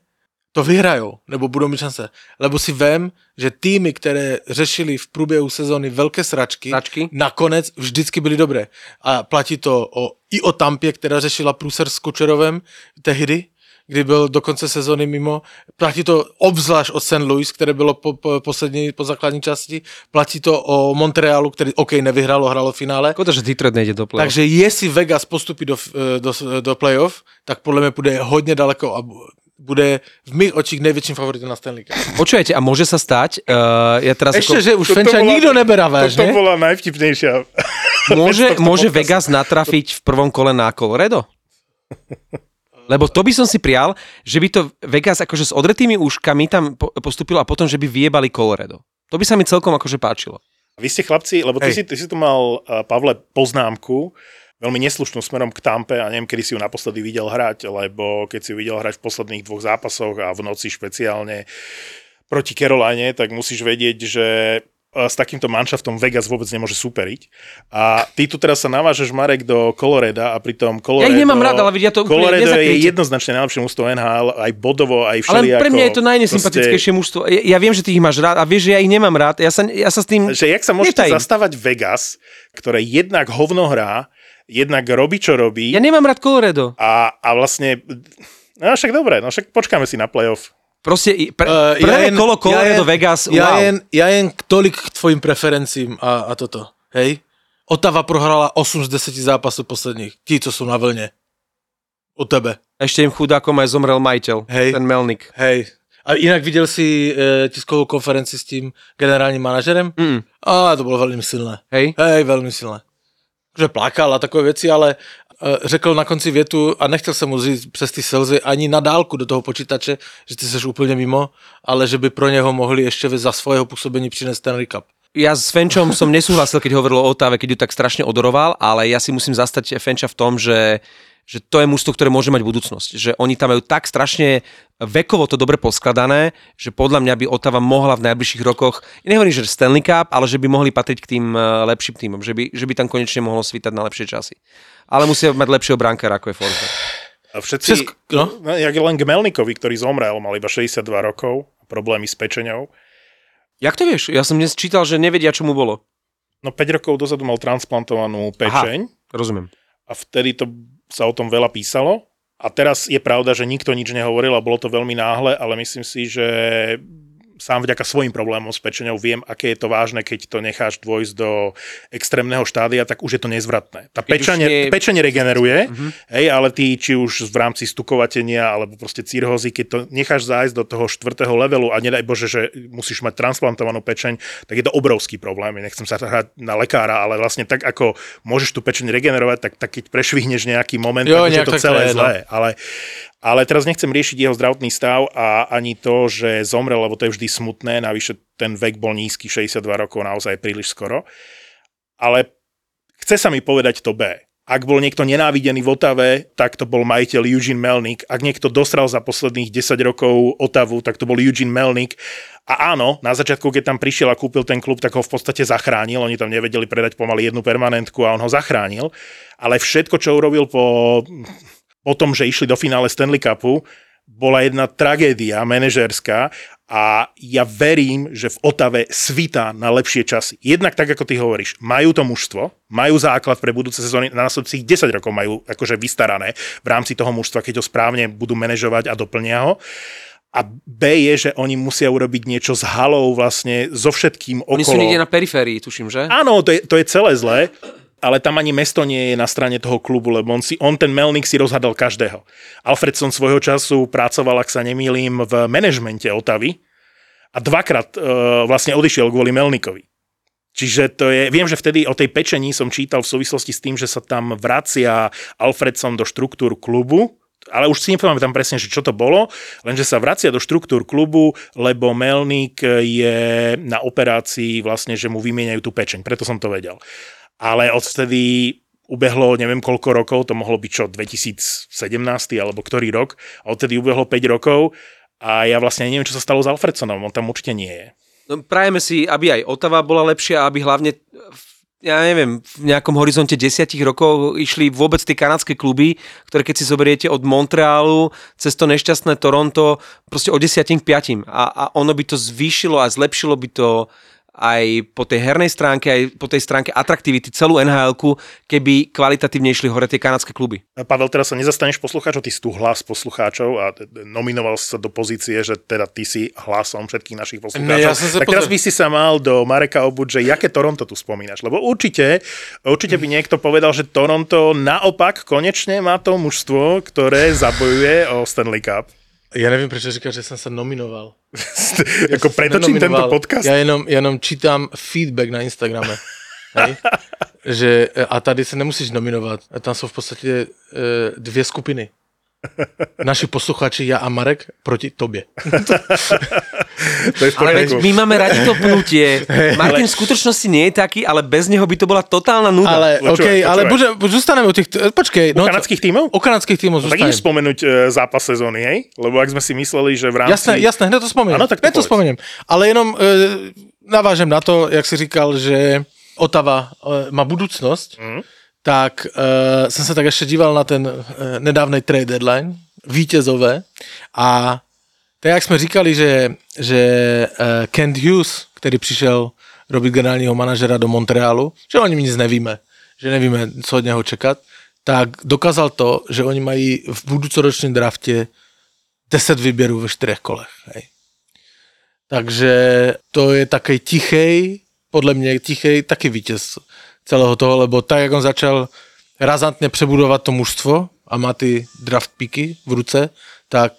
[SPEAKER 3] to vyhrajou, nebo budou mít šance. Lebo si vem, že týmy, které řešili v průběhu sezóny velké sračky,
[SPEAKER 2] Sračky?
[SPEAKER 3] nakonec vždycky byly dobré. A platí to o, i o Tampě, která řešila průser s Kočerovem tehdy, kdy byl do konce sezóny mimo. Platí to obzvlášť o St. Louis, které bylo po, po, poslední, po základní části. Platí to o Montrealu, který OK, nevyhralo, hralo v finále.
[SPEAKER 2] Škoda, že Detroit nejde do play
[SPEAKER 3] Takže jestli Vegas postupí do, do, do playoff, tak podle mě bude hodně daleko a bu- bude v mých očích největším favoritem na Stanley Cup.
[SPEAKER 2] Počujete, a môže sa stať, uh, ja teraz
[SPEAKER 3] Ešte,
[SPEAKER 2] ako,
[SPEAKER 3] že už
[SPEAKER 1] Toto
[SPEAKER 3] Fenča
[SPEAKER 1] bola-
[SPEAKER 3] nikto neberá vážne.
[SPEAKER 1] bola najvtipnejšia.
[SPEAKER 2] môže,
[SPEAKER 1] tohto
[SPEAKER 2] môže
[SPEAKER 1] podcastu.
[SPEAKER 2] Vegas natrafiť v prvom kole na Colorado? Lebo to by som si prial, že by to Vegas akože s odretými úškami tam po- postupilo a potom, že by vyjebali Colorado. To by sa mi celkom akože páčilo.
[SPEAKER 1] Vy ste chlapci, lebo ty
[SPEAKER 3] Hej.
[SPEAKER 1] si, ty si tu mal, uh, Pavle, poznámku, veľmi neslušnú smerom k Tampe a neviem, kedy si ju naposledy videl hrať, lebo keď si ju videl hrať v posledných dvoch zápasoch a v noci špeciálne proti Caroline, tak musíš vedieť, že s takýmto manšaftom Vegas vôbec nemôže superiť. A ty tu teraz sa navážeš, Marek, do Coloreda a pritom Colorado...
[SPEAKER 2] ich nemám rád, ale vidia to
[SPEAKER 1] Colorado je jednoznačne najlepšie mústvo NHL, aj bodovo, aj
[SPEAKER 2] Ale
[SPEAKER 1] všelijako.
[SPEAKER 2] pre mňa je to najnesympatickejšie mužstvo. Ja, ja viem, že ty ich máš rád a vieš, že ja ich nemám rád. Ja sa, ja sa s tým...
[SPEAKER 1] Že jak sa môžete
[SPEAKER 2] netajím.
[SPEAKER 1] zastávať Vegas, ktoré jednak hovno hrá, jednak robí, čo robí
[SPEAKER 2] Ja nemám rád Colorado.
[SPEAKER 1] a, a vlastne... No však dobre, no však počkáme si na playoff.
[SPEAKER 2] Proste i- pre,
[SPEAKER 3] Uh,
[SPEAKER 2] prvé kolo Colorado
[SPEAKER 3] jen-
[SPEAKER 2] Vegas,
[SPEAKER 3] ja
[SPEAKER 2] wow.
[SPEAKER 3] jen, ja jen tolik k tvojim preferenciím a, a toto, hej? Otava prohrala 8 z 10 zápasov posledných. Tí, co sú na vlne. U tebe.
[SPEAKER 2] Ešte im chudákom aj zomrel majiteľ,
[SPEAKER 3] Hej.
[SPEAKER 2] ten Melnik.
[SPEAKER 3] Hej. A inak videl si e, tiskovú konferenciu s tým generálnym manažerem?
[SPEAKER 2] Mm,
[SPEAKER 3] Á, to bolo veľmi silné.
[SPEAKER 2] hej.
[SPEAKER 3] Hej, veľmi silné. Že plakal a takové veci, ale řekl na konci větu a nechtěl jsem mu říct přes ty slzy ani na dálku do toho počítače, že ty seš úplně mimo, ale že by pro něho mohli ještě za svojho působení přinést ten recap.
[SPEAKER 2] Ja s Fenčom som nesúhlasil, keď hovoril o Otave, keď ju tak strašne odoroval, ale ja si musím zastať Fenča v tom, že že to je mužstvo, ktoré môže mať budúcnosť. Že oni tam majú tak strašne vekovo to dobre poskladané, že podľa mňa by Otava mohla v najbližších rokoch, nehovorím, že Stanley Cup, ale že by mohli patriť k tým eh, lepším týmom, že by, že by tam konečne mohlo svítať na lepšie časy. Ale musia mať lepšieho brankera, ako je Forsberg.
[SPEAKER 1] A všetci,
[SPEAKER 3] Všetko- no.
[SPEAKER 1] no? jak len k Melnikovi, ktorý zomrel, mal iba 62 rokov, problémy s pečeňou.
[SPEAKER 2] Jak to vieš? Ja som dnes čítal, že nevedia, čo mu bolo.
[SPEAKER 1] No 5 rokov dozadu mal transplantovanú pečeň
[SPEAKER 2] Rozumiem.
[SPEAKER 1] a vtedy to sa o tom veľa písalo. A teraz je pravda, že nikto nič nehovoril a bolo to veľmi náhle, ale myslím si, že sám vďaka svojim problémom s pečenou viem, aké je to vážne, keď to necháš dôjsť do extrémneho štádia, tak už je to nezvratné. Tá pečenie,
[SPEAKER 2] nie-
[SPEAKER 1] pečenie regeneruje, hej, ale ty či už v rámci stukovatenia alebo proste cirhózy, keď to necháš zájsť do toho štvrtého levelu a nedaj Bože, že musíš mať transplantovanú pečeň, tak je to obrovský problém. Nechcem sa hrať na lekára, ale vlastne tak, ako môžeš tú pečeň regenerovať, tak, tak keď prešvihneš nejaký moment,
[SPEAKER 3] Jo,
[SPEAKER 1] tak už je to
[SPEAKER 3] tak
[SPEAKER 1] celé
[SPEAKER 3] je, no.
[SPEAKER 1] zlé. Ale, ale teraz nechcem riešiť jeho zdravotný stav a ani to, že zomrel, lebo to je vždy smutné, navyše ten vek bol nízky, 62 rokov, naozaj príliš skoro. Ale chce sa mi povedať to B. Ak bol niekto nenávidený v Otave, tak to bol majiteľ Eugene Melnick. Ak niekto dostral za posledných 10 rokov Otavu, tak to bol Eugene Melnick. A áno, na začiatku, keď tam prišiel a kúpil ten klub, tak ho v podstate zachránil. Oni tam nevedeli predať pomaly jednu permanentku a on ho zachránil. Ale všetko, čo urobil po, po tom, že išli do finále Stanley Cupu, bola jedna tragédia manažerská a ja verím, že v Otave svitá na lepšie časy. Jednak tak, ako ty hovoríš, majú to mužstvo, majú základ pre budúce sezóny, na následujúcich 10 rokov majú akože vystarané v rámci toho mužstva, keď ho správne budú manažovať a doplnia ho. A B je, že oni musia urobiť niečo s halou vlastne so všetkým okolo.
[SPEAKER 2] Oni sú niekde na periférii, tuším, že?
[SPEAKER 1] Áno, to je, to je celé zlé, ale tam ani mesto nie je na strane toho klubu, lebo on, si, on ten Melnik si rozhadal každého. Alfredson svojho času pracoval, ak sa nemýlim, v manažmente Otavy a dvakrát uh, vlastne odišiel kvôli Melnikovi. Čiže to je, viem, že vtedy o tej pečení som čítal v súvislosti s tým, že sa tam vracia Alfredson do štruktúr klubu, ale už si nepamätám presne, že čo to bolo, lenže sa vracia do štruktúr klubu, lebo Melnik je na operácii vlastne, že mu vymieňajú tú pečeň, preto som to vedel. Ale odvtedy ubehlo neviem koľko rokov, to mohlo byť čo, 2017 alebo ktorý rok, a odtedy ubehlo 5 rokov a ja vlastne neviem, čo sa stalo s Alfredsonom, on tam určite nie je.
[SPEAKER 2] No, prajeme si, aby aj Otava bola lepšia, aby hlavne ja neviem, v nejakom horizonte desiatich rokov išli vôbec tie kanadské kluby, ktoré keď si zoberiete od Montrealu cez to nešťastné Toronto, proste od desiatim k piatim. A, a ono by to zvýšilo a zlepšilo by to aj po tej hernej stránke, aj po tej stránke atraktivity celú nhl keby kvalitatívne išli hore tie kanadské kluby.
[SPEAKER 1] Pavel, teraz sa nezastaneš poslucháčov, ty si tu hlas poslucháčov a t- t- nominoval si sa do pozície, že teda ty si hlasom všetkých našich poslucháčov.
[SPEAKER 3] Ne, ja
[SPEAKER 1] tak teraz
[SPEAKER 3] pozor-
[SPEAKER 1] by si sa mal do Mareka obuť, že jaké Toronto tu spomínaš, lebo určite, určite by niekto povedal, že Toronto naopak konečne má to mužstvo, ktoré zabojuje o Stanley Cup.
[SPEAKER 3] Já nevím, proč říkáš, že jsem se nominoval.
[SPEAKER 1] Ako pretočím tento podcast.
[SPEAKER 3] Já jenom, jenom čítám feedback na Instagrame. Hej? že, a tady se nemusíš nominovat. Tam jsou v podstatě e, dvě skupiny. Naši posluchači, já a Marek, proti tobě.
[SPEAKER 1] To je
[SPEAKER 2] Ale my máme radi to pnutie. Martin v skutočnosti nie je taký, ale bez neho by to bola totálna nuda.
[SPEAKER 3] Ale,
[SPEAKER 1] Počúvaj,
[SPEAKER 3] okay, ale bože, zostaneme u tých, počkej.
[SPEAKER 1] U kanadských tímov?
[SPEAKER 3] U kanadských tímov
[SPEAKER 1] No, tak
[SPEAKER 3] zostaneme.
[SPEAKER 1] ideš spomenúť e, zápas sezóny, hej? Lebo ak sme si mysleli, že v rámci...
[SPEAKER 3] Jasné, jasné, hneď to spomeniem.
[SPEAKER 1] Áno, tak to
[SPEAKER 3] hneď to spomeniem. Ale jenom e, navážem na to, jak si říkal, že Otava e, má budúcnosť,
[SPEAKER 1] Mhm.
[SPEAKER 3] Tak e, jsem se tak ještě díval na ten e, nedávný trade deadline, vítězové a tak jak jsme říkali, že, že e, Kent Hughes, který přišel robit generálního manažera do Montrealu, že o něm nic nevíme, že nevíme, co od něho čekat, tak dokázal to, že oni mají v budoucoročním draftě 10 výběrů ve čtyřech kolech. Hej. Takže to je taký tichej, podle mě tichej, taky vítěz celého toho, lebo tak, jak on začal razantně přebudovat to mužstvo a má ty draft picky v ruce, tak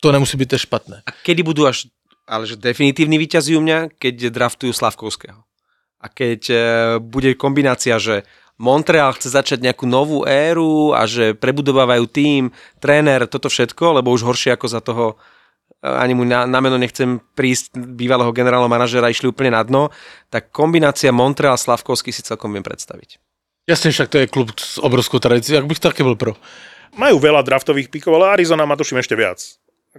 [SPEAKER 3] to nemusí být tež špatné.
[SPEAKER 2] A kedy budú až, ale že definitívni víťazí u mňa, keď draftujú Slavkovského. A keď e, bude kombinácia, že Montreal chce začať nejakú novú éru a že prebudovávajú tým, tréner, toto všetko, lebo už horšie ako za toho ani mu na, na meno nechcem prísť bývalého generálneho manažera, išli úplne na dno, tak kombinácia Montreal Slavkovský si celkom viem predstaviť.
[SPEAKER 3] Jasně, však to je klub s obrovskou tradicí, jak bych taky byl pro.
[SPEAKER 1] Majú veľa draftových pikov, ale Arizona má tuším ešte viac.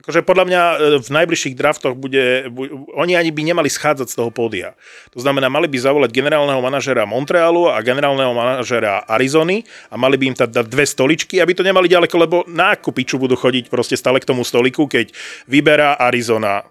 [SPEAKER 1] Akože podľa mňa e, v najbližších draftoch bude, bu, oni ani by nemali schádzať z toho pódia. To znamená, mali by zavolať generálneho manažera Montrealu a generálneho manažera Arizony a mali by im tam dať dve stoličky, aby to nemali ďaleko, lebo na akú piču budú chodiť proste stále k tomu stoliku, keď vyberá Arizona,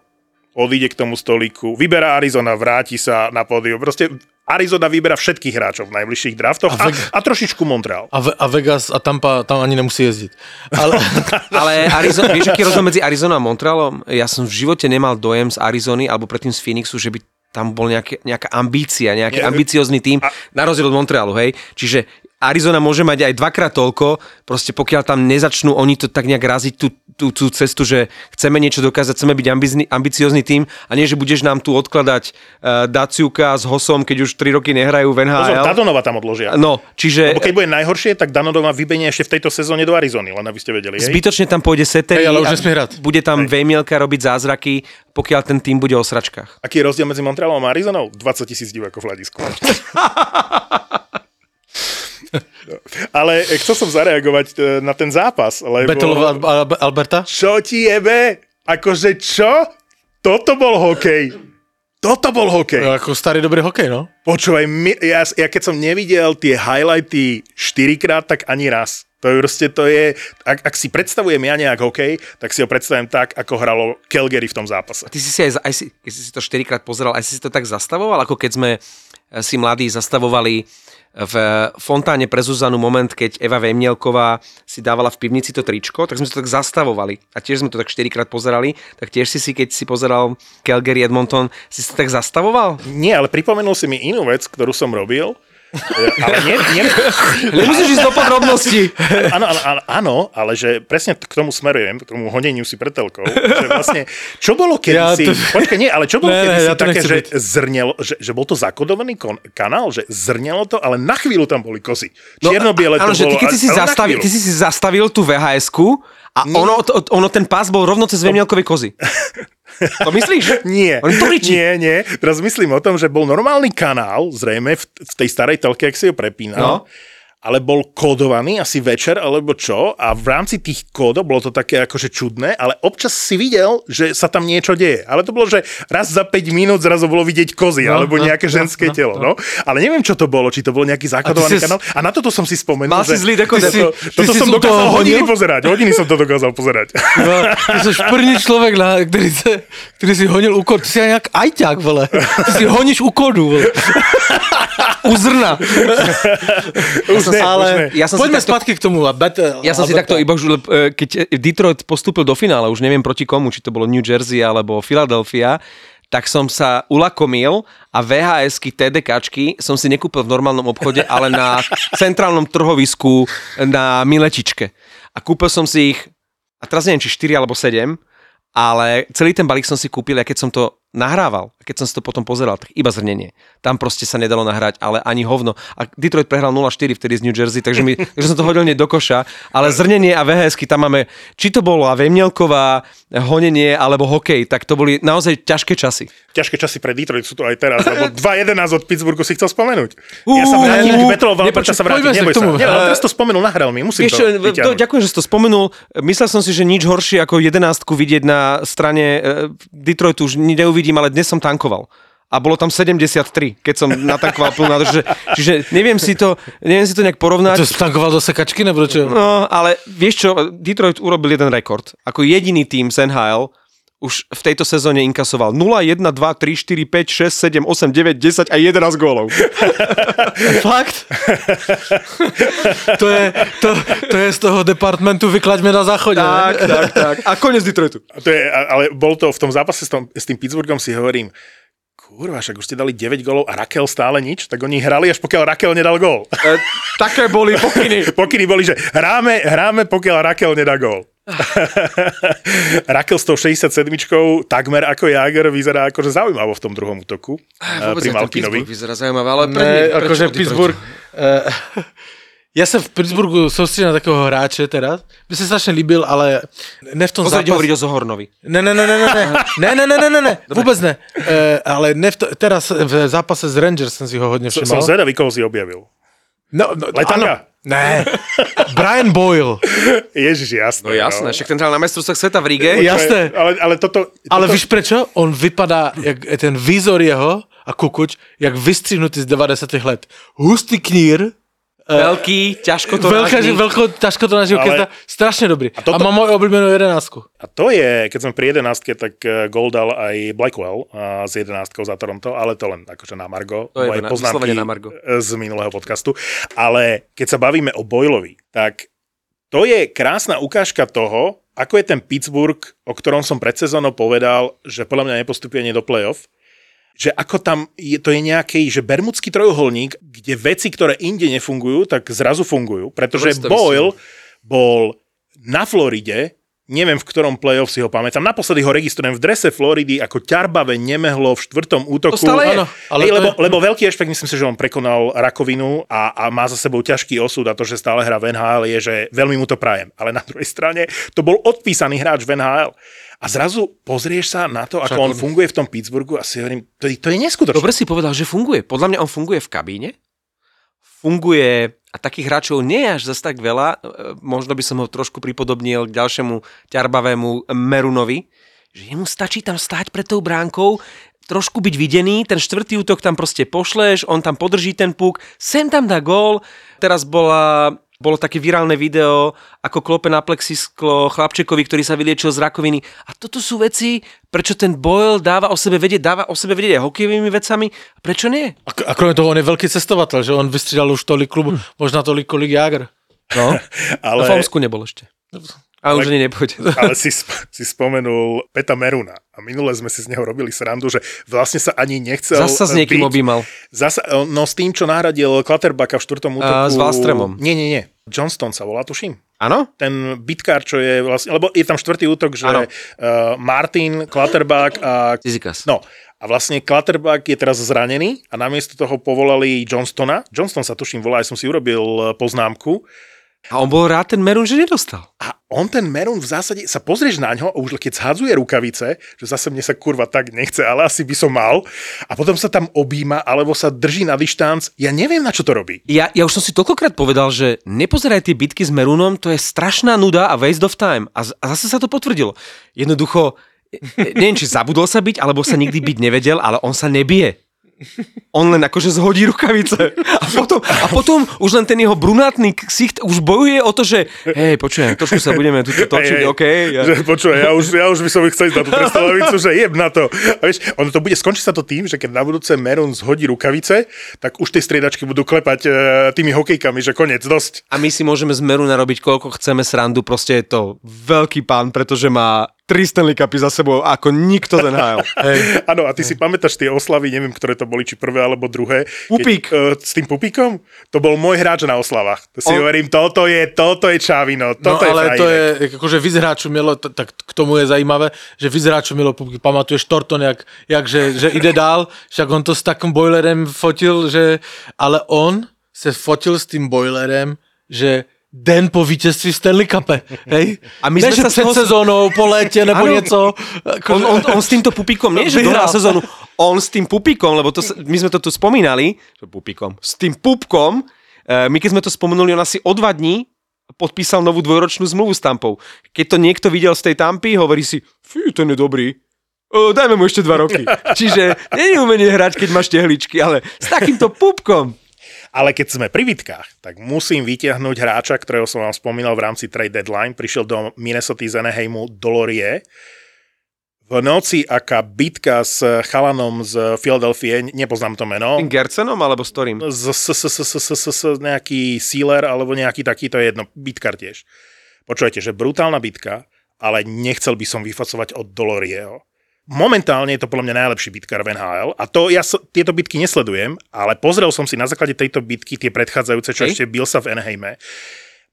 [SPEAKER 1] odíde k tomu stoliku, vyberá Arizona, vráti sa na pódium. Proste Arizona vyberá všetkých hráčov v najbližších draftoch a,
[SPEAKER 3] A Veg-
[SPEAKER 1] a trošičku Montreal.
[SPEAKER 3] A, a Vegas a Tampa tam ani nemusí jezdit. Ale,
[SPEAKER 2] Ale Arizona, vieš, aký rozdiel medzi Arizonou a Montrealom? Ja som v živote nemal dojem z Arizony alebo predtým z Phoenixu, že by tam bol nejaké, nejaká ambícia, nejaký ambiciózny tým,
[SPEAKER 1] a-
[SPEAKER 2] na rozdiel od Montrealu, hej? Čiže Arizona môže mať aj dvakrát toľko, proste pokiaľ tam nezačnú oni to tak nejak raziť tú, tú, tú cestu, že chceme niečo dokázať, chceme byť ambizný, ambiciózny tým a nie, že budeš nám tu odkladať uh, Daciuka s Hosom, keď už 3 roky nehrajú v
[SPEAKER 1] Pozor,
[SPEAKER 2] NHL.
[SPEAKER 1] Dadonova tam odložia.
[SPEAKER 2] No, čiže
[SPEAKER 1] Lebo keď bude najhoršie, tak Danodova vybenie ešte v tejto sezóne do Arizony, len aby ste vedeli. Hej?
[SPEAKER 2] zbytočne tam pôjde Seteri
[SPEAKER 3] Hej, ale už hrať.
[SPEAKER 2] bude tam Vejmielka robiť zázraky, pokiaľ ten tým bude o sračkách.
[SPEAKER 1] Aký je rozdiel medzi Montrealom a Arizonou? 20 tisíc divákov v hľadisku. Ale e, chcel som zareagovať e, na ten zápas, lebo...
[SPEAKER 3] Al- Alberta?
[SPEAKER 1] Čo ti jebe? Akože čo? Toto bol hokej. Toto bol hokej.
[SPEAKER 3] Jako starý dobrý hokej, no.
[SPEAKER 1] Počúvaj, my, ja, ja keď som nevidel tie highlighty 4 krát, tak ani raz. To je proste, to je, ak, ak si predstavujem ja nejak hokej, tak si ho predstavujem tak, ako hralo Calgary v tom zápase.
[SPEAKER 2] Ty si si aj, aj si, keď si to 4 krát pozeral, aj si si to tak zastavoval, ako keď sme eh, si mladí zastavovali v fontáne pre Zuzanu moment, keď Eva Vejmielková si dávala v pivnici to tričko, tak sme to tak zastavovali. A tiež sme to tak 4 krát pozerali, tak tiež si si, keď si pozeral Calgary Edmonton, si to tak zastavoval?
[SPEAKER 1] Nie, ale pripomenul si mi inú vec, ktorú som robil. Ale nie, nie,
[SPEAKER 2] Nemusíš ísť do podrobností.
[SPEAKER 1] áno, áno, áno, ale že presne k tomu smerujem, k tomu honeniu si pre telkou. Že vlastne, čo bolo kedysi...
[SPEAKER 3] Ja to-
[SPEAKER 1] Počkaj, nie, ale čo bolo
[SPEAKER 3] Ne, ne,
[SPEAKER 1] kedysi
[SPEAKER 3] ja
[SPEAKER 1] také, že
[SPEAKER 3] byť.
[SPEAKER 1] zrnelo, že, že bol to zakodovaný kon, kanál, že zrnelo to, ale na chvíľu tam boli kozy.
[SPEAKER 2] No,
[SPEAKER 1] Čierno-biele to
[SPEAKER 2] áno, že ty,
[SPEAKER 1] bolo.
[SPEAKER 2] keď si, si, zastavil, ty si si zastavil tú vhs a ono, to, ono, ten pás bol rovno cez Vejmielkovej kozy. To myslíš?
[SPEAKER 1] Nie,
[SPEAKER 2] On
[SPEAKER 1] nie, nie. Teraz myslím o tom, že bol normálny kanál, zrejme v, v tej starej telke, ak si ho prepínal.
[SPEAKER 2] No.
[SPEAKER 1] Ale bol kódovaný asi večer alebo čo a v rámci tých kódov bolo to také akože čudné, ale občas si videl, že sa tam niečo deje. Ale to bolo, že raz za 5 minút zrazu bolo vidieť kozy
[SPEAKER 3] No,
[SPEAKER 1] alebo
[SPEAKER 3] no,
[SPEAKER 1] nejaké
[SPEAKER 3] no,
[SPEAKER 1] ženské
[SPEAKER 3] no,
[SPEAKER 1] telo.
[SPEAKER 3] no.
[SPEAKER 1] No. Ale neviem, čo to bolo, či to bol nejaký zakodovaný
[SPEAKER 3] si-
[SPEAKER 1] kanál. A na toto som si spomenul,
[SPEAKER 2] Mal si
[SPEAKER 1] že
[SPEAKER 2] zlý dekoder.
[SPEAKER 3] si-
[SPEAKER 1] toto
[SPEAKER 3] si
[SPEAKER 1] som dokázal hodiny pozerať. Hodiny som to dokázal pozerať.
[SPEAKER 3] No, ty jsi první člověk, na, který, se, který si honil kodu. Ty jsi nějak ajťák, vole. Ty si honíš u kodu, vole. U zrna.
[SPEAKER 1] Už ne,
[SPEAKER 3] ale
[SPEAKER 1] už ne.
[SPEAKER 2] Ja som si
[SPEAKER 3] poďme
[SPEAKER 2] takto-
[SPEAKER 3] zpátky k tomu. A Betel,
[SPEAKER 2] Ja som si
[SPEAKER 3] Alberta.
[SPEAKER 2] takto iba, už, e, keď Detroit postúpil do finále, už neviem proti komu, či to bolo New Jersey alebo Philadelphia, tak som sa ulakomil a VHS-ky, TDKčky som si nekúpil v normálnom obchode, ale na centrálnom trhovisku na Miletičke. A kúpil som si ich, a teraz neviem, či 4 alebo 7, ale celý ten balík som si kúpil, a keď som to nahrával, a keď som si to potom pozeral, tak iba zrnenie. Tam proste sa nedalo nahrať, ale ani hovno. A Detroit prehral 0-4 vtedy z New Jersey, takže, mi, takže som to hodil nie do koša, ale zrnenie a vhs tam máme, či to bolo Vemnielková, honenie alebo hokej, tak to boli naozaj ťažké časy.
[SPEAKER 1] Ťažké časy pre Detroit sú to aj teraz, lebo 2-11 od Pittsburghu si chcel spomenúť. Ja sa vrátim k sa vrátim, neboj sa. Nie, ale teraz to spomenul, nahral mi, musím
[SPEAKER 2] Vieš,
[SPEAKER 1] to
[SPEAKER 2] ďakujem, že si to spomenul. Myslel som si, že nič horšie ako jedenástku vidieť na strane e, Detroitu už ni- neuvidím, ale dnes som tankoval. A bolo tam 73, keď som natankoval plnú nádrž. Čiže, čiže neviem, si to, neviem si to nejak porovnať.
[SPEAKER 3] Čo, stankoval do sekačky, nebo čo?
[SPEAKER 2] No, ale vieš čo, Detroit urobil jeden rekord. Ako jediný tým z NHL už v tejto sezóne inkasoval 0, 1, 2, 3, 4, 5, 6, 7, 8, 9, 10 a 11 gólov.
[SPEAKER 3] Fakt? to, je, to, to je z toho departmentu vyklaďme na záchode.
[SPEAKER 2] tak,
[SPEAKER 3] ne?
[SPEAKER 2] tak, tak. A konec Detroitu.
[SPEAKER 1] To je, ale bol to v tom zápase s, tom, s tým Pittsburghom si hovorím, kurva, však už ste dali 9 golov a Rakel stále nič, tak oni hrali, až pokiaľ Rakel nedal gól.
[SPEAKER 2] E, také boli pokyny.
[SPEAKER 1] Pokyny boli, že hráme, hráme, pokiaľ Rakel nedá gól. Rakel s tou 67 takmer ako Jager vyzerá akože zaujímavo v tom druhom útoku eh, pri Malkinovi.
[SPEAKER 2] vyzerá zaujímavé, ale pre
[SPEAKER 3] Ne,
[SPEAKER 2] prečo
[SPEAKER 3] akože? Pittsburgh... Uh, ja sa v Pittsburghu sústredím na takého hráče teraz. By sa strašne líbil, ale ne v tom
[SPEAKER 2] Pozrite
[SPEAKER 3] zápase.
[SPEAKER 2] hovoriť o Zohornovi.
[SPEAKER 3] Ne, ne, ne, ne, ne, ne, ne, ne, ne, ne, ne, ne, vôbec ne. Uh, ale ne v to, teraz v zápase s Rangers som si ho hodne
[SPEAKER 1] Som
[SPEAKER 3] všimol.
[SPEAKER 1] zvedavý, koho si objavil.
[SPEAKER 3] No, no,
[SPEAKER 1] Letanga.
[SPEAKER 3] Ne, Brian Boyle.
[SPEAKER 1] Ježiš, jasné.
[SPEAKER 2] No jasné, však ten hral na mestrovstvách sveta v Ríge.
[SPEAKER 3] Ja- jasné.
[SPEAKER 1] Ale, ale toto...
[SPEAKER 3] Ale
[SPEAKER 1] toto,
[SPEAKER 3] víš prečo? On vypadá, jak ten výzor jeho a kukuč, jak vystřihnutý z 90 let. Hustý knír,
[SPEAKER 2] Veľký, ťažko to
[SPEAKER 3] Veľká, že veľko, ťažko to nažil,
[SPEAKER 1] Ale-
[SPEAKER 3] strašne dobrý. A,
[SPEAKER 1] toto-
[SPEAKER 3] a má moju obľúbenú jedenáctku.
[SPEAKER 1] A to je, keď sme pri jedenástke, tak eh, gol dal aj Blackwell a s jedenástkou za Toronto, ale to len akože na Margo.
[SPEAKER 2] To je
[SPEAKER 1] moje poznámky
[SPEAKER 2] na margo.
[SPEAKER 1] eh, z minulého podcastu. Ale keď sa bavíme o Boylovi, tak to je krásna ukážka toho, ako je ten Pittsburgh, o ktorom som pred sezónou povedal, že podľa mňa nepostupuje ani do playoff, že ako tam je, to je nejaký, že bermudský trojuholník, kde veci, ktoré inde nefungujú, tak zrazu fungujú, pretože
[SPEAKER 2] Dobre si to
[SPEAKER 1] Boyle bol na Floride, neviem v ktorom playoff si ho pamätám, naposledy ho registrujem v drese Floridy ako ťarbavé nemehlo v štvrtom útoku.
[SPEAKER 2] To stále je.
[SPEAKER 3] Áno, ale
[SPEAKER 1] Hej,
[SPEAKER 3] to
[SPEAKER 1] lebo,
[SPEAKER 3] je-
[SPEAKER 1] lebo veľký rešpekt, myslím si, že on prekonal rakovinu a, a má za sebou ťažký osud a to, že stále hrá v NHL je, že veľmi mu to prajem. Ale na druhej strane to bol odpísaný hráč v NHL. A zrazu pozrieš sa na to, ako
[SPEAKER 3] Však
[SPEAKER 1] on funguje v tom Pittsburghu a si hovorím, to, je- to je neskutočné.
[SPEAKER 2] Dobre si povedal, že funguje. Podľa mňa on funguje v kabíne. Funguje, a takých hráčov nie je až zase tak veľa, e, možno by som ho trošku pripodobnil k ďalšiemu ťarbavému Merunovi, že jemu stačí tam stáť pred tou bránkou, trošku byť videný, ten štvrtý útok tam proste pošleš, on tam podrží ten puk, sem tam dá gól. Teraz bola, bolo také virálne video, ako klope na plexisklo chlapčekovi, ktorý sa vyliečil z rakoviny. A toto sú veci, prečo ten Boyle dáva o sebe vedieť, dáva o sebe vedieť aj hokejovými vecami, prečo nie?
[SPEAKER 3] A, a kromě toho on je veľký cestovatel, že on vystřídal už tolik klubu, možná tolik, kolik Jager.
[SPEAKER 2] No,
[SPEAKER 1] ale,
[SPEAKER 2] v Fomsku nebol ešte. A už ani nepôjde.
[SPEAKER 1] ale si, si spomenul Peta Meruna a minule sme si z neho robili srandu, že vlastne sa ani nechcel
[SPEAKER 2] Zasa s niekým
[SPEAKER 1] byť-
[SPEAKER 2] objímal.
[SPEAKER 1] Zasa, no s tým, čo nahradil Clutterbacka v štvrtom útoku.
[SPEAKER 2] A s Wallströmom.
[SPEAKER 1] Nie, nie, nie. Johnston sa volá, tuším.
[SPEAKER 2] Áno?
[SPEAKER 1] Ten bitkár, čo je vlastne, lebo je tam štvrtý útok, že
[SPEAKER 2] Áno.
[SPEAKER 1] uh, Martin, Clutterback a...
[SPEAKER 2] Zizikas.
[SPEAKER 1] No, a vlastne Clutterback je teraz zranený a namiesto toho povolali Johnstona. Johnston sa tuším volá, aj som si urobil eh, poznámku.
[SPEAKER 2] A on bol rád ten Merun, že nedostal.
[SPEAKER 1] A on ten Merun v zásade, sa pozrieš na ňo, a už keď zhadzuje rukavice, že zase mne sa kurva tak nechce, ale asi by som mal, a potom sa tam objíma, alebo sa drží na dištanc, ja neviem, na čo to robí.
[SPEAKER 2] Ja, ja už som si toľkokrát povedal, že nepozeraj tie bitky s Merunom, to je strašná nuda a waste of time. A, a zase sa to potvrdilo. Jednoducho, e, neviem, či zabudol sa byť, alebo sa nikdy byť nevedel, ale on sa nebije. On len akože zhodí rukavice. A potom, a potom už len ten jeho brunátny ksicht už bojuje o to, že hej, počujem, trošku sa budeme tu točiť, OK. Ja,
[SPEAKER 1] Že, počúvaj, ja už, ja už by som chcel ísť na tú prestolavicu, že jeb na to. A vieš, ono to bude, skončí sa to tým, že keď na budúce Merun zhodí rukavice, tak už tie striedačky budú klepať e, tými hokejkami, že koniec, dosť.
[SPEAKER 2] A my si môžeme z Meruna robiť koľko chceme srandu, proste je to veľký pán, pretože má tri Stanley Cupy za sebou ako nikto z NHL.
[SPEAKER 1] Áno, a ty si pamätáš tie oslavy, neviem, ktoré to boli, či prvé alebo druhé.
[SPEAKER 2] Pupík.
[SPEAKER 1] Keď, uh, s tým pupíkom? To bol môj hráč na oslavách. To si
[SPEAKER 2] On-
[SPEAKER 1] hovorím, toto je, toto je Čavino,
[SPEAKER 3] No
[SPEAKER 1] toto je
[SPEAKER 3] ale to je, akože mielo, t- tak k tomu je zajímavé, že víc hráčov mielo, pamatuješ Torton, jak, jak že, že ide dál, však on to s takým boilerem fotil, že, ale on se fotil s tým boilerem, že den po vítězství Stanley Cupe, hej?
[SPEAKER 2] A my
[SPEAKER 3] ne,
[SPEAKER 2] sme sa
[SPEAKER 3] před
[SPEAKER 2] toho-
[SPEAKER 3] sezónou, po létě, nebo
[SPEAKER 2] Ano.
[SPEAKER 3] něco.
[SPEAKER 2] On, on, on s týmto pupíkom, nie že
[SPEAKER 3] Vyhral.
[SPEAKER 2] sezónu, on s tým pupíkom, lebo to, my sme to tu spomínali, že pupíkom, s tým pupkom, eh, my keď sme to spomenuli, on asi o dva dní podpísal novú dvojročnú zmluvu s Tampou. Keď to niekto videl z tej Tampy, hovorí si, fú, ten je dobrý, o, dajme mu ešte dva roky. Čiže nie je umenie hrať, keď máš tehličky, ale s takýmto pupkom.
[SPEAKER 1] Ale keď sme pri bitkách, tak musím vytiahnuť hráča, ktorého som vám spomínal v rámci trade deadline. Prišiel do Minnesota z Anaheimu Dolorie. V noci, aká bitka s chalanom z Philadelphia, nepoznám to meno,
[SPEAKER 2] Tým Gercenom alebo s ktorým?
[SPEAKER 1] z, s, s, s, s, s, s, s, nejaký sealer alebo nejaký taký, to je jedno, bitkar tiež. Počujete, že brutálna bitka, ale nechcel by som vyfacovať od Dolorieho. Momentálne je to podľa mňa najlepší bitkar v NHL a to ja so, tieto bitky nesledujem, ale pozrel som si na základe tejto bitky tie predchádzajúce, čo
[SPEAKER 2] Hej.
[SPEAKER 1] ešte bil sa v Anaheime.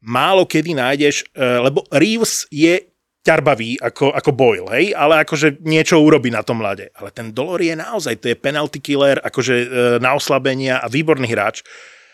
[SPEAKER 1] Málo kedy nájdeš, eh, lebo Reeves je ťarbavý ako, ako Boyle, hej, ale akože niečo urobí na tom mlade. Ale ten Dolor je naozaj, to je penalty killer, akože e, na oslabenia a výborný hráč.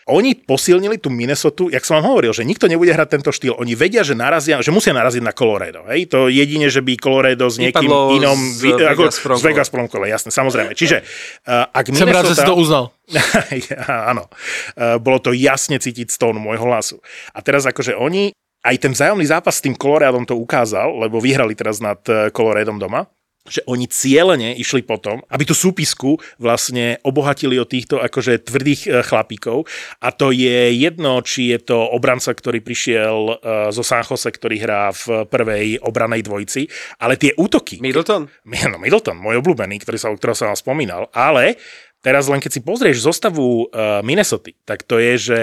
[SPEAKER 1] Oni posilnili tú Minnesota, jak som vám hovoril, že nikto nebude hrať tento štýl. Oni vedia, že narazia, že musia naraziť na Colorado. Hej? To jedine, že by Colorado s niekým
[SPEAKER 2] Vypadlo
[SPEAKER 1] inom...
[SPEAKER 2] z
[SPEAKER 1] vy-
[SPEAKER 2] Vegas
[SPEAKER 1] ako, z Vegas Promkole, jasné, samozrejme. Čiže uh, ak
[SPEAKER 3] Jsem rád, že si
[SPEAKER 1] Minnesota-
[SPEAKER 3] to uznal.
[SPEAKER 1] Ja, Áno, Eh, bolo to jasne cítiť z tónu môjho hlasu. A teraz akože oni, aj ten vzájomný zápas s tým Coloradom to ukázal, lebo vyhrali teraz nad eh, Coloradom doma, že oni cieľene išli potom, aby tú súpisku vlastne obohatili od týchto akože tvrdých eh, chlapíkov a to je jedno, či je to obranca, ktorý prišiel eh, zo San Jose, ktorý hrá v prvej obranej dvojici, ale tie útoky,
[SPEAKER 2] Middleton?
[SPEAKER 1] No, Middleton, môj obľúbený, ktorý sa, ktorého som vám spomínal. Ale teraz len keď si pozrieš zostavu uh, Minnesota, tak to je, že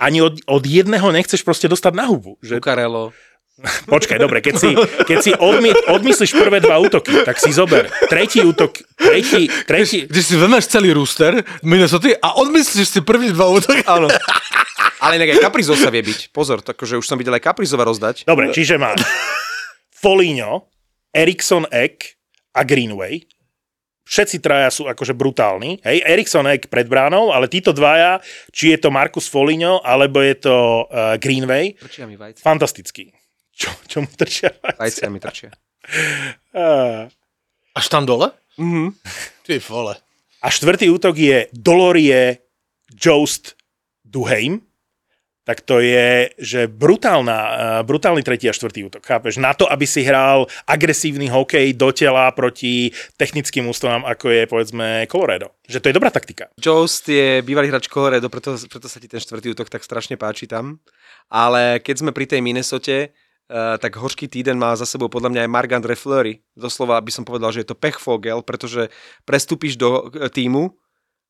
[SPEAKER 1] ani od, od jedného nechceš proste dostať na hubu. Že,
[SPEAKER 2] Lucarello.
[SPEAKER 1] počkaj, dobre, keď si, keď si odmi, odmyslíš prvé dva útoky, tak si zober tretí útok, tretí, tretí,
[SPEAKER 3] Když si vemeš celý rooster Minnesota a odmyslíš si první dva útoky.
[SPEAKER 2] Áno. Ale inak aj Caprizo sa vie byť. Pozor, takže už som videl aj Caprizova rozdať.
[SPEAKER 1] Dobre, čiže máš Foligno, Eriksson Ek a Greenway. Všetci traja sú akože brutálni. Hej, Eriksson Ek pred bránou, ale títo dvaja, či je to Markus Foligno, alebo je to uh, Greenway, fantastický. Čo, čo mu trčia?
[SPEAKER 2] Vajcia mi trčia.
[SPEAKER 1] Uh,
[SPEAKER 3] Až tam dole?
[SPEAKER 2] Mhm.
[SPEAKER 3] Ty vole.
[SPEAKER 1] a štvrtý útok je Dolorie Jost Duheim. Tak to je, že brutálna, uh, brutálny tretí a štvrtý útok, chápeš? Na to, aby si hral agresívny hokej do tela proti technickým ústavám, ako je, povedzme, Colorado. Že to je dobrá taktika.
[SPEAKER 2] Jost je bývalý hráč Colorado, preto, preto sa ti ten štvrtý útok tak strašne páči tam. Ale keď sme pri tej Minnesote, tak horší týden má za sebou podľa mňa aj Marc-André Fleury. Doslova by som povedal, že je to pechfogel, pretože prestúpiš do eh, týmu,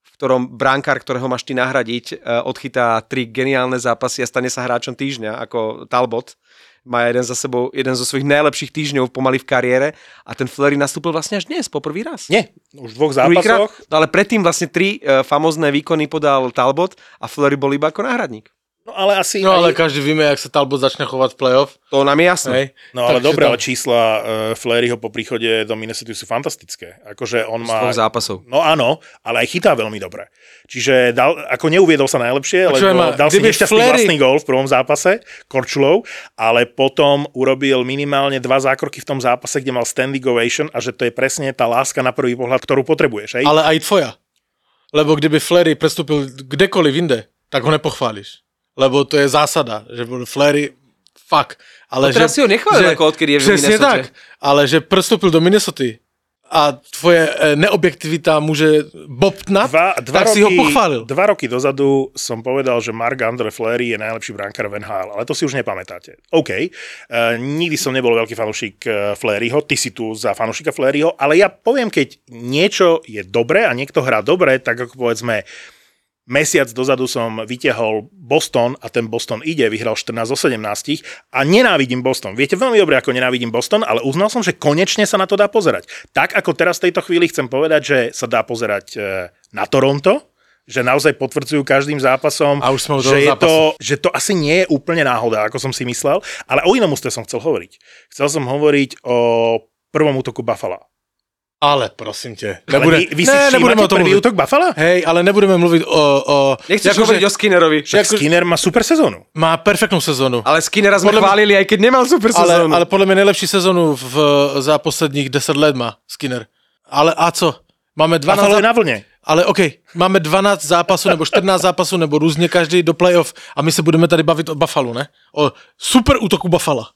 [SPEAKER 2] v ktorom bránkár, ktorého máš ty nahradiť, uh, odchytá tri geniálne zápasy a stane sa hráčom týždňa, ako Talbot. Má jeden za sebou jeden zo svojich najlepších týždňov pomaly v kariére a ten Fleury nastúpil vlastne až dnes, poprvý raz.
[SPEAKER 1] Nie, už v dvoch zápasoch.
[SPEAKER 2] no ale predtým vlastne tri uh, famozné výkony podal Talbot a Fleury bol iba ako náhradník.
[SPEAKER 1] No ale asi...
[SPEAKER 3] No ale
[SPEAKER 1] aj-
[SPEAKER 3] každý víme, jak sa Talbot začne chovať v playoff.
[SPEAKER 2] To nám je jasné.
[SPEAKER 3] Hej.
[SPEAKER 1] No ale dobre,
[SPEAKER 3] tam-
[SPEAKER 1] ale čísla uh, Fleryho po príchode do Minnesota sú fantastické. Akože on
[SPEAKER 2] Z
[SPEAKER 1] má...
[SPEAKER 2] dvoch zápasov.
[SPEAKER 1] No áno, ale aj chytá veľmi dobre. Čiže dal, ako neuviedol sa najlepšie, lebo
[SPEAKER 3] ma,
[SPEAKER 1] dal si nešťastný
[SPEAKER 3] Fleury-
[SPEAKER 1] vlastný gol v prvom zápase Korčulov, ale potom urobil minimálne dva zákroky v tom zápase, kde mal standing ovation a že to je presne tá láska na prvý pohľad, ktorú potrebuješ. Hej?
[SPEAKER 3] Ale aj tvoja. Lebo kdyby Flery prestúpil kdekoliv inde, tak ho nepochváliš. Lebo to je zásada, že Flery fuck. Ale
[SPEAKER 2] No teraz si ho nechválil, ako odkedy je v
[SPEAKER 3] Přesně
[SPEAKER 2] Minnesote.
[SPEAKER 3] tak, ale že prestúpil do Minnesota a tvoje e, neobjektivita môže bobtnať,
[SPEAKER 1] Dva, dva,
[SPEAKER 3] tak
[SPEAKER 1] roky,
[SPEAKER 3] si ho pochválil.
[SPEAKER 1] dva roky dozadu som povedal, že Mark Andre Fleury je najlepší brankár v NHL, ale to si už nepamätáte. OK, uh, nikdy som nebol veľký fanúšik uh, Fleuryho, ty si tu za fanúšika Fleuryho, ale ja poviem, keď niečo je dobré a niekto hrá dobre, tak ako povedzme Mesiac dozadu som vytiahol Boston a ten Boston ide, vyhral 14 zo 17 a nenávidím Boston. Viete veľmi dobre, ako nenávidím Boston, ale uznal som, že konečne sa na to dá pozerať. Tak ako teraz v tejto chvíli chcem povedať, že sa dá pozerať e, na Toronto, že naozaj potvrdzujú každým zápasom,
[SPEAKER 3] A už sme
[SPEAKER 1] že, je
[SPEAKER 3] zápasu.
[SPEAKER 1] to, že to asi nie je úplne náhoda, ako som si myslel, ale o inom úste som chcel hovoriť. Chcel som hovoriť o prvom útoku Buffalo.
[SPEAKER 3] Ale prosím tě.
[SPEAKER 1] Ale vy, vy si
[SPEAKER 3] ne, nebudeme o tom mluvit.
[SPEAKER 1] útok Buffalo?
[SPEAKER 3] Hej, ale nebudeme mluvit o... o
[SPEAKER 2] Nechceš
[SPEAKER 3] akože
[SPEAKER 2] hovoriť o Skinnerovi.
[SPEAKER 1] Však
[SPEAKER 3] Jako-
[SPEAKER 1] Skinner má super sezónu.
[SPEAKER 3] Má perfektnou sezonu.
[SPEAKER 2] Ale Skinnera sme
[SPEAKER 3] Podľa mňa-
[SPEAKER 2] chválili, aj keď nemal super
[SPEAKER 3] Ale,
[SPEAKER 2] sezónu.
[SPEAKER 3] ale podle mě nejlepší sezonu v, za posledních 10 let má Skinner. Ale a co? Máme 12
[SPEAKER 1] Buffalo je na vlne.
[SPEAKER 3] Ale OK, máme 12 zápasů nebo 14 zápasů nebo různě každý do playoff a my se budeme tady bavit o Buffalo, ne? O super útoku Buffalo.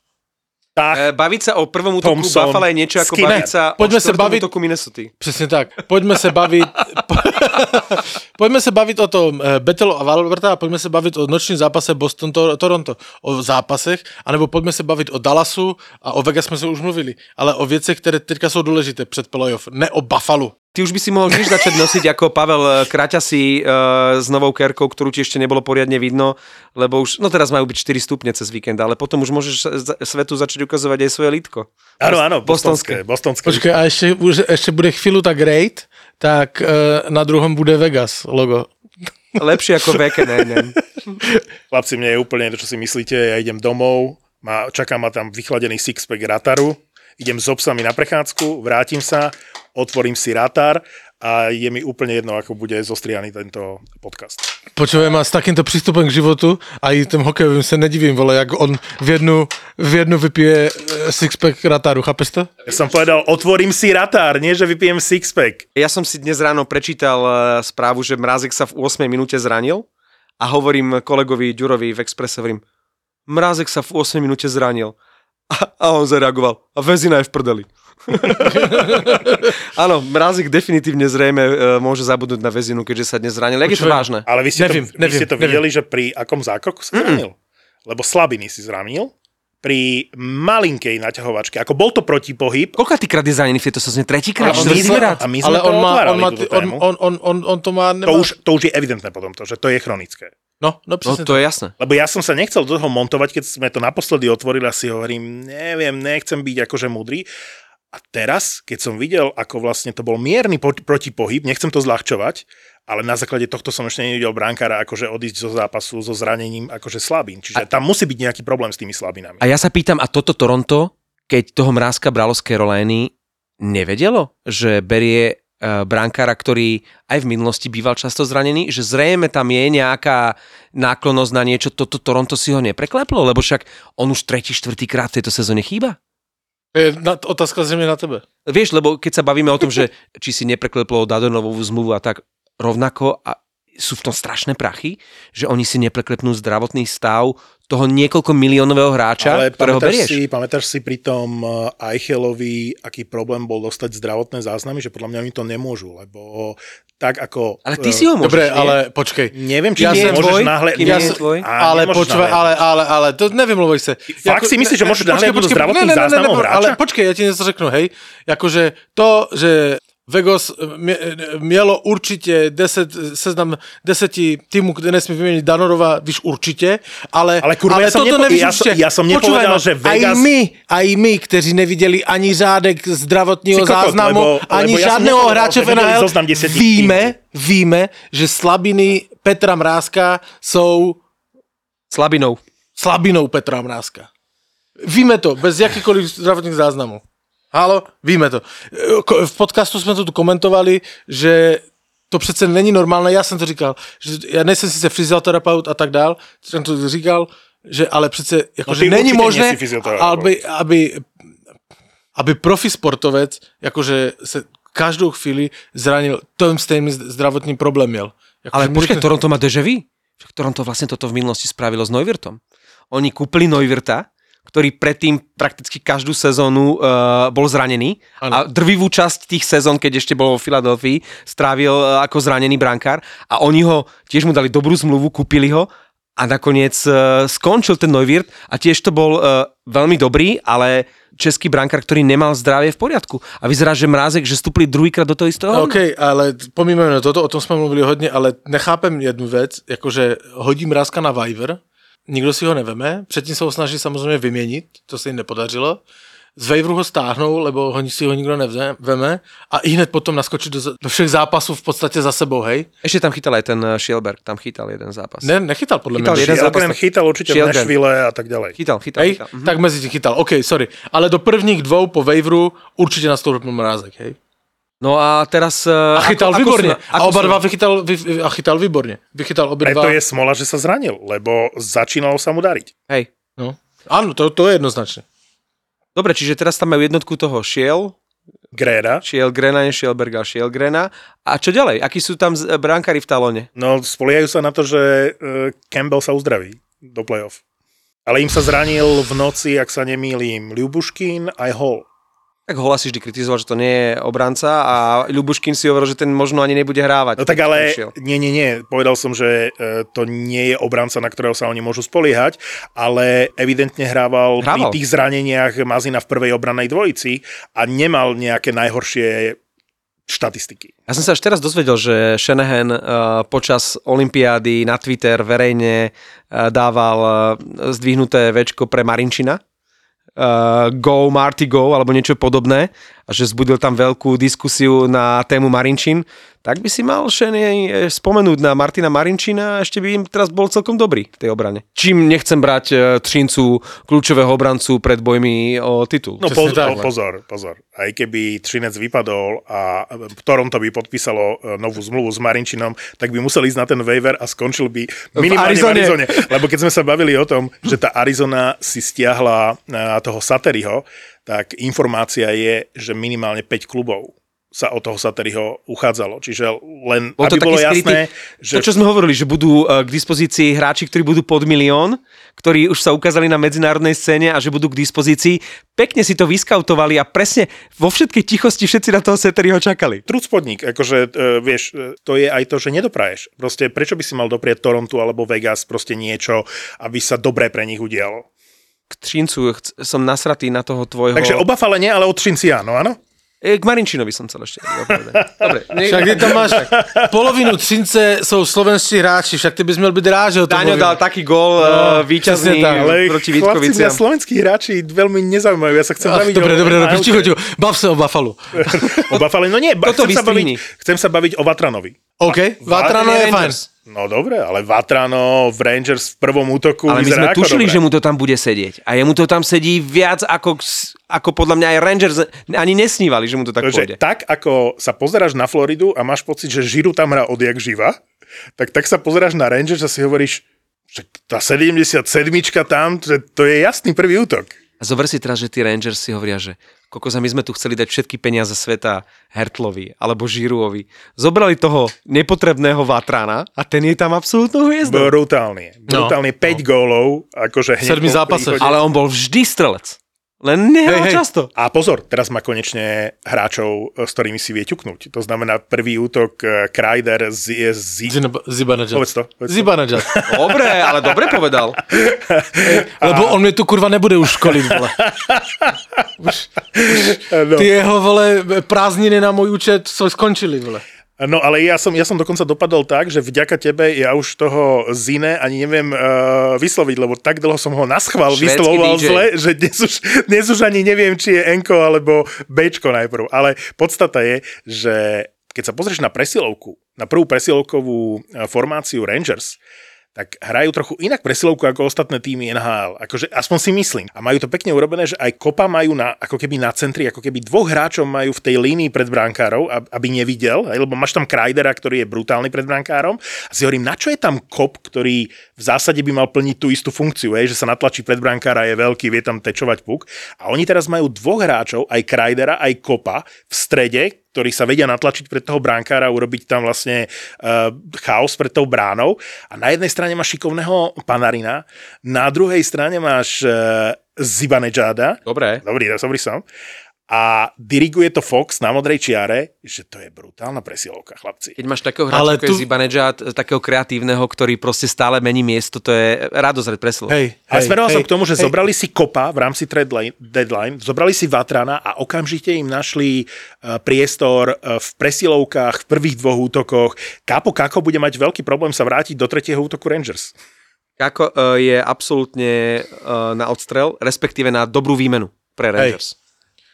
[SPEAKER 1] Tak,
[SPEAKER 2] E, Baviť sa o prvom útoku
[SPEAKER 1] Thompson,
[SPEAKER 2] Buffalo je niečo ako
[SPEAKER 1] Skinner.
[SPEAKER 2] baviť sa
[SPEAKER 3] Poďme
[SPEAKER 2] o
[SPEAKER 3] sa baviť-
[SPEAKER 2] útoku Minnesota.
[SPEAKER 3] Přesně tak. Pojďme se bavit... pojďme se bavit o tom eh, Bettelu a Valverta a pojďme se bavit o nočním zápase Boston-Toronto. O zápasech, anebo pojďme se bavit o Dallasu a o Vegas jsme se už mluvili. Ale o věcech, které teďka jsou důležité před playoff. Ne o Buffalo.
[SPEAKER 2] Ty už by si mohol tiež začať nosiť ako Pavel e, Kraťasi e, s novou kerkou, ktorú ti ešte nebolo poriadne vidno, lebo už, no teraz majú byť 4 stupne cez víkend, ale potom už môžeš svetu začať ukazovať aj svoje lítko.
[SPEAKER 1] áno, áno,
[SPEAKER 2] Bostonské.
[SPEAKER 1] bostonské. bostonské.
[SPEAKER 3] Počkej, a ještě, už, ještě bude chvíľu tak great, tak eh, na druhom bude Vegas logo.
[SPEAKER 2] Lepšie ako VKNN.
[SPEAKER 1] Chlapci, mne je úplne to, čo si myslíte, ja idem domov, má, čaká ma tam vychladený sixpack rataru, idem s obsami na prechádzku, vrátim sa, otvorím si ratar a je mi úplne jedno, ako bude zostrianý tento podcast.
[SPEAKER 3] Počujem, a s takýmto přístupem k životu a i tým hokejovým se nedivím, vole, jak on v jednu, v jednu vypije eh, sixpack ratáru, chápeš to?
[SPEAKER 1] Ja som povedal, otvorím si ratár, nie že vypijem sixpack.
[SPEAKER 2] Ja som si dnes ráno prečítal e, správu, že Mrázek sa v 8 minúte zranil a hovorím kolegovi Ďurovi v Expresse, hovorím, Mrázek sa v 8 minúte zranil. A, a on zareagoval, a väzina je v prdeli. Áno, Mrázek definitívne zrejme e, môže zabudnúť na väzinu, keďže sa dnes zranil. Jak je to vážne?
[SPEAKER 1] Ale vy ste,
[SPEAKER 3] Nevím,
[SPEAKER 1] to, vy
[SPEAKER 3] nevím,
[SPEAKER 1] ste to videli, že pri akom zákroku sa zranil? Lebo slabiny si zranil, pri malinkej naťahovačke. Ako bol to protipohyb,
[SPEAKER 2] Koľkátýkrát je zranený v tejto sezóne? Tretíkrát?
[SPEAKER 1] a my, sme, a my sme
[SPEAKER 3] Ale
[SPEAKER 1] to
[SPEAKER 3] on má, on, má, on, on, on, on, on to má... Nemá...
[SPEAKER 1] to, už, to už je evidentné potom, to, že to je chronické.
[SPEAKER 3] No, no
[SPEAKER 2] No
[SPEAKER 3] přesně.
[SPEAKER 2] to je jasné.
[SPEAKER 1] Lebo ja som sa nechcel do toho montovať, keď sme to naposledy otvorili a si hovorím, neviem, nechcem byť akože múdry. A teraz, keď som videl, ako vlastne to bol mierny po- protipohyb, nechcem to zľahčovať, ale na základe tohto som ešte nevidel brankára akože odísť zo zápasu so zranením akože slabín. Čiže tam musí byť nejaký problém s tými slabinami.
[SPEAKER 2] A ja sa pýtam, a toto Toronto, keď toho Mrázka bralo z Caroline, nevedelo, že berie brankára, ktorý aj v minulosti býval často zranený, že zrejme tam je nejaká náklonosť na niečo, toto Toronto si ho neprekleplo, lebo však on už tretí, štvrtý krát v tejto sezóne chýba.
[SPEAKER 3] Je na, otázka zřejmě na tebe.
[SPEAKER 2] Vieš, lebo keď sa bavíme o tom, že či si neprekleplo Dadonovú zmluvu a tak rovnako a sú v tom strašné prachy, že oni si nepreklepnú zdravotný stav toho niekoľko miliónového hráča,
[SPEAKER 1] Ale
[SPEAKER 2] ktorého berieš.
[SPEAKER 1] si, pamätáš si pri tom uh, Eichelovi, aký problém bol dostať zdravotné záznamy, že podľa mňa oni to nemôžu, lebo tak ako...
[SPEAKER 2] Ale ty
[SPEAKER 1] uh,
[SPEAKER 2] si ho môžeš,
[SPEAKER 3] Dobre,
[SPEAKER 2] nie?
[SPEAKER 3] ale počkej.
[SPEAKER 1] Neviem, či
[SPEAKER 3] Ja
[SPEAKER 1] nie, môžeš
[SPEAKER 2] tvoj,
[SPEAKER 1] náhle...
[SPEAKER 2] ja som tvoj.
[SPEAKER 3] ale
[SPEAKER 1] náhle-
[SPEAKER 3] ale, ale, ale, to nevymluvej se.
[SPEAKER 1] Fakt si myslíš, že môžeš nahliadnúť do zdravotných záznamov hráča?
[SPEAKER 3] Ale počkej, ja ti něco řeknu, hej. Jakože to, že Vegas mie- mělo určitě 10, seznam deseti týmů, kde nesmí vyměnit Danorova, víš určitě, ale,
[SPEAKER 1] Ale kurva,
[SPEAKER 3] ale
[SPEAKER 1] ja
[SPEAKER 3] toto
[SPEAKER 1] nepo-
[SPEAKER 3] nevíš
[SPEAKER 1] ja som- ja som nepovedal,
[SPEAKER 3] ma,
[SPEAKER 1] že Vegas-
[SPEAKER 3] Aj my, aj my, kteří neviděli ani řádek zdravotního
[SPEAKER 1] kokot,
[SPEAKER 3] záznamu,
[SPEAKER 1] lebo-
[SPEAKER 3] ani
[SPEAKER 1] lebo ja
[SPEAKER 3] žádného
[SPEAKER 1] nepovedal,
[SPEAKER 3] hráče v NHL,
[SPEAKER 1] 10
[SPEAKER 3] víme, víme, že slabiny Petra Mrázka jsou
[SPEAKER 2] Slabinou.
[SPEAKER 3] slabinou Petra Mrázka. Víme to, bez jakýkoliv zdravotných záznamů. Halo, víme to. Ko- V podcastu jsme to tu komentovali, že to přece není normálné, já jsem to říkal, že já nejsem sice fyzioterapeut a tak dál, jsem to říkal, že ale přece jako,
[SPEAKER 1] No
[SPEAKER 3] že není možné, aby, aby, aby profi sportovec jakože se každou chvíli zranil, tím stejným zdravotním problém měl. Jakože
[SPEAKER 2] Ale
[SPEAKER 3] řekne-
[SPEAKER 2] Toronto má deja vu. Toronto vlastne toto v minulosti spravilo s Neuwirtom. Oni kúpili Neuwirta, ktorý predtým prakticky každú sezónu uh, bol zranený a drvivú časť tých sezón, keď ešte bol vo Filadelfii, strávil uh, ako zranený brankár a oni ho, tiež mu dali dobrú zmluvu, kúpili ho a nakoniec uh, skončil ten Neuwirth a tiež to bol uh, veľmi dobrý, ale český brankár, ktorý nemal zdravie v poriadku. A vyzerá, že Mrázek, že vstúpili druhýkrát do toho istého.
[SPEAKER 3] OK, ale pomíme toto, o tom jsme mluvili hodně, ale nechápem jednu věc, jakože hodí mrázka na Viver, nikdo si ho neveme, předtím se ho snaží samozřejmě vyměnit, to se jim nepodařilo. Z Waveru ho stáhnou, lebo ho, si ho nikdo neveme a i hned potom naskočí do, do všech zápasů v podstatě za sebou, hej?
[SPEAKER 2] Ešte tam chytal aj ten eh, Šielberg, tam chytal jeden zápas.
[SPEAKER 3] Ne, nechytal podle
[SPEAKER 2] Chytal
[SPEAKER 3] mě.
[SPEAKER 2] jeden zápas.
[SPEAKER 1] Šielgren chytal určite v
[SPEAKER 2] Šielgren.
[SPEAKER 1] Nashville a tak ďalej.
[SPEAKER 2] Chytal, chytal,
[SPEAKER 3] Hej,
[SPEAKER 2] chytal. Mhm.
[SPEAKER 3] tak mezi tím chytal, OK, sorry. Ale do prvních dvou po Waveru určitě nastoupil mrázek, hej?
[SPEAKER 2] No a teraz...
[SPEAKER 3] A chytal výborně.
[SPEAKER 2] Sú,
[SPEAKER 3] a oba dva vychytal, vy, a chytal výborně. Vychytal
[SPEAKER 1] Preto
[SPEAKER 3] dva.
[SPEAKER 1] je smola, že sa zranil, lebo začínalo sa mu dariť.
[SPEAKER 2] Hej.
[SPEAKER 3] No. Áno, to, to je jednoznačné.
[SPEAKER 2] Dobre, čiže teraz tam majú jednotku toho Šiel,
[SPEAKER 1] Gréda.
[SPEAKER 2] Šiel Grena, nie Šielberga, Šiel Grena. A čo ďalej? Akí sú tam z- brankári v talóne?
[SPEAKER 1] No, spoliehajú sa na to, že uh, Campbell sa uzdraví do playoff. Ale im sa zranil v noci, ak sa nemýlim, Ľubuškin aj Hall.
[SPEAKER 2] Tak Hola si vždy kritizoval, že to nie je obranca a Ľubuškin si hovoril, že ten možno ani nebude hrávať.
[SPEAKER 1] No tak ale,
[SPEAKER 2] prišiel.
[SPEAKER 1] nie, nie, nie, povedal som, že e, to nie je obranca, na ktorého sa oni môžu spoliehať, ale evidentne hrával,
[SPEAKER 2] Hrával.
[SPEAKER 1] pri tých zraneniach Mazina v prvej obranej dvojici a nemal nejaké najhoršie štatistiky.
[SPEAKER 2] Ja som sa až teraz dozvedel, že Shanahan uh, počas Olympiády na Twitter verejne uh, dával uh, zdvihnuté večko pre Marinčina. Uh, go, Marty, go, alebo niečo podobné. A že zbudil tam veľkú diskusiu na tému Marinčin. Tak by si mal Shanahan eh, spomenúť na Martina Marinčina a ešte by im teraz bol celkom dobrý v tej obrane. Čím nechcem brať uh, Třincu, kľúčového obrancu pred bojmi o titul.
[SPEAKER 1] No pozor,
[SPEAKER 3] tak.
[SPEAKER 1] pozor, pozor. Aj keby Třinec vypadol a Toronto by podpísalo e, novú zmluvu s Marinčinom, tak by museli ísť na ten waiver a skončil by minimálne v
[SPEAKER 2] Arizone.
[SPEAKER 1] Arizone. Lebo keď sme sa bavili o tom, že tá Arizona si stiahla e, toho Sateriho, tak informácia je, že minimálne 5 klubov sa o toho Sateriho uchádzalo. Čiže len,
[SPEAKER 2] Bol to
[SPEAKER 1] aby bolo
[SPEAKER 2] taký
[SPEAKER 1] jasné,
[SPEAKER 2] skrytý,
[SPEAKER 1] že
[SPEAKER 2] to, čo sme hovorili, že budú eh, k dispozícii hráči, ktorí budú pod milión, ktorí už sa ukázali na medzinárodnej scéne a že budú k dispozícii. Pekne si to vyskautovali a presne vo všetkej tichosti všetci na toho Seteriho čakali.
[SPEAKER 1] trud spodník, akože e, vieš, e, to je aj to, že nedopraješ. Proste prečo by si mal doprieť Toronto alebo Vegas proste niečo, aby sa dobre pre nich udialo.
[SPEAKER 2] K Třincu chc- som nasratý na toho tvojho...
[SPEAKER 1] Takže oba fale nie, ale od Trinci áno, áno?
[SPEAKER 2] E, K Marinčinovi som chcel ešte. Dobre, ne,
[SPEAKER 3] Však ty tam máš polovinu Třince jsou slovenští hráči, však ty bys měl být rád, že ho to
[SPEAKER 2] Daňo
[SPEAKER 3] mluvím.
[SPEAKER 2] dal taký gól
[SPEAKER 3] No,
[SPEAKER 2] no, víťazný
[SPEAKER 3] presne tak,
[SPEAKER 1] Ale
[SPEAKER 2] proti Vítkoviciam.
[SPEAKER 1] slovenskí hráči veľmi nezaujímajú. Ja sa chcem
[SPEAKER 3] Ach,
[SPEAKER 1] baviť
[SPEAKER 3] dobre,
[SPEAKER 1] o
[SPEAKER 3] dobre, dobre, ticho, ticho. Bav sa o Buffalo.
[SPEAKER 1] O Buffalo, no nie, ba, chcem, sa baviť, chcem sa baviť o Vatranovi.
[SPEAKER 3] OK, Vatrano je fajn.
[SPEAKER 1] No dobre, ale Vatrano v Rangers v prvom útoku
[SPEAKER 2] Ale my sme tušili,
[SPEAKER 1] dobre.
[SPEAKER 2] že mu to tam bude sedieť. A jemu to tam sedí viac ako, ako podľa mňa aj Rangers ani nesnívali, že mu to tak
[SPEAKER 1] Takže
[SPEAKER 2] pôjde.
[SPEAKER 1] tak, ako sa pozeráš na Floridu a máš pocit, že Žiru tam hrá odjak živa, tak tak sa pozeráš na Rangers a si hovoríš, že tá 77 tam, že to je jasný prvý útok.
[SPEAKER 2] A zober si teraz, že tí Rangers si hovoria, že kokoza, my sme tu chceli dať všetky peniaze sveta Hertlovi alebo Žiruovi. Zobrali toho nepotrebného Vatrana a ten je tam absolútnou hviezdou.
[SPEAKER 1] Brutálne. Brutálne 5 gólov, akože hneď
[SPEAKER 3] zápasoch.
[SPEAKER 1] príchode.
[SPEAKER 2] Ale on bol vždy strelec. Len nehral
[SPEAKER 3] hej.
[SPEAKER 2] často.
[SPEAKER 1] A pozor, teraz má konečne hráčov, s ktorými si vie ťuknúť. To znamená prvý útok eh, Kreider z, z, z
[SPEAKER 3] Zibanejad.
[SPEAKER 1] Povedz to. Povedz to.
[SPEAKER 3] Zibanejad.
[SPEAKER 2] Dobre, ale dobre povedal.
[SPEAKER 3] Lebo on mě tu kurva nebude už školit, vole.
[SPEAKER 1] No.
[SPEAKER 3] Ty jeho, vole, prázdniny na můj účet jsou skončily, vole.
[SPEAKER 1] No ale ja som, ja som dokonca dopadol tak, že vďaka tebe ja už toho Zine ani neviem uh, vysloviť, lebo tak dlho som ho naschval
[SPEAKER 2] Švédsky
[SPEAKER 1] vyslovoval
[SPEAKER 2] DJ.
[SPEAKER 1] zle, že dnes už, dnes už ani neviem, či je Enko alebo Bčko najprv. Ale podstata je, že keď sa pozrieš na presilovku, na prvú presilovkovú eh, formáciu Rangers, tak hrajú trochu inak presilovku ako ostatné týmy NHL. Akože aspoň si myslím. A majú to pekne urobené, že aj kopa majú na, ako keby na centri, ako keby dvoch hráčov majú v tej línii pred brankárov, ab- aby nevidel, hej, lebo máš tam Kreidera, ktorý je brutálny pred brankárom. A si hovorím, na čo je tam kop, ktorý v zásade by mal plniť tú istú funkciu, hej, že sa natlačí pred brankára, je veľký, vie tam tečovať puk. A oni teraz majú dvoch hráčov, aj Kreidera, aj kopa v strede, ktorí sa vedia natlačiť pred toho bránkára, urobiť tam vlastne uh, chaos pred tou bránou. A na jednej strane máš šikovného Panarina, na druhej strane máš uh, Zibanejada,
[SPEAKER 2] Dobre.
[SPEAKER 1] dobrý, dobrý som, a diriguje to Fox na modrej čiare, že to je brutálna presilovka, chlapci.
[SPEAKER 2] Keď máš takého hráča,
[SPEAKER 3] Ale
[SPEAKER 2] ako
[SPEAKER 3] tu-
[SPEAKER 2] je Zibanejad, takého kreatívneho, ktorý proste stále mení miesto, to je radosť hrať presilov.
[SPEAKER 3] Hej, hej,
[SPEAKER 1] smeroval som
[SPEAKER 3] hej,
[SPEAKER 1] k tomu, že
[SPEAKER 3] hej.
[SPEAKER 1] zobrali si kopa v rámci deadline, deadline, zobrali si Vatrana a okamžite im našli eh, priestor eh, v presilovkách, v prvých dvoch útokoch. Kápo Kako bude mať veľký problém sa vrátiť do tretieho útoku Rangers.
[SPEAKER 2] Kako uh, je absolútne na odstrel, respektíve na dobrú výmenu pre Rangers.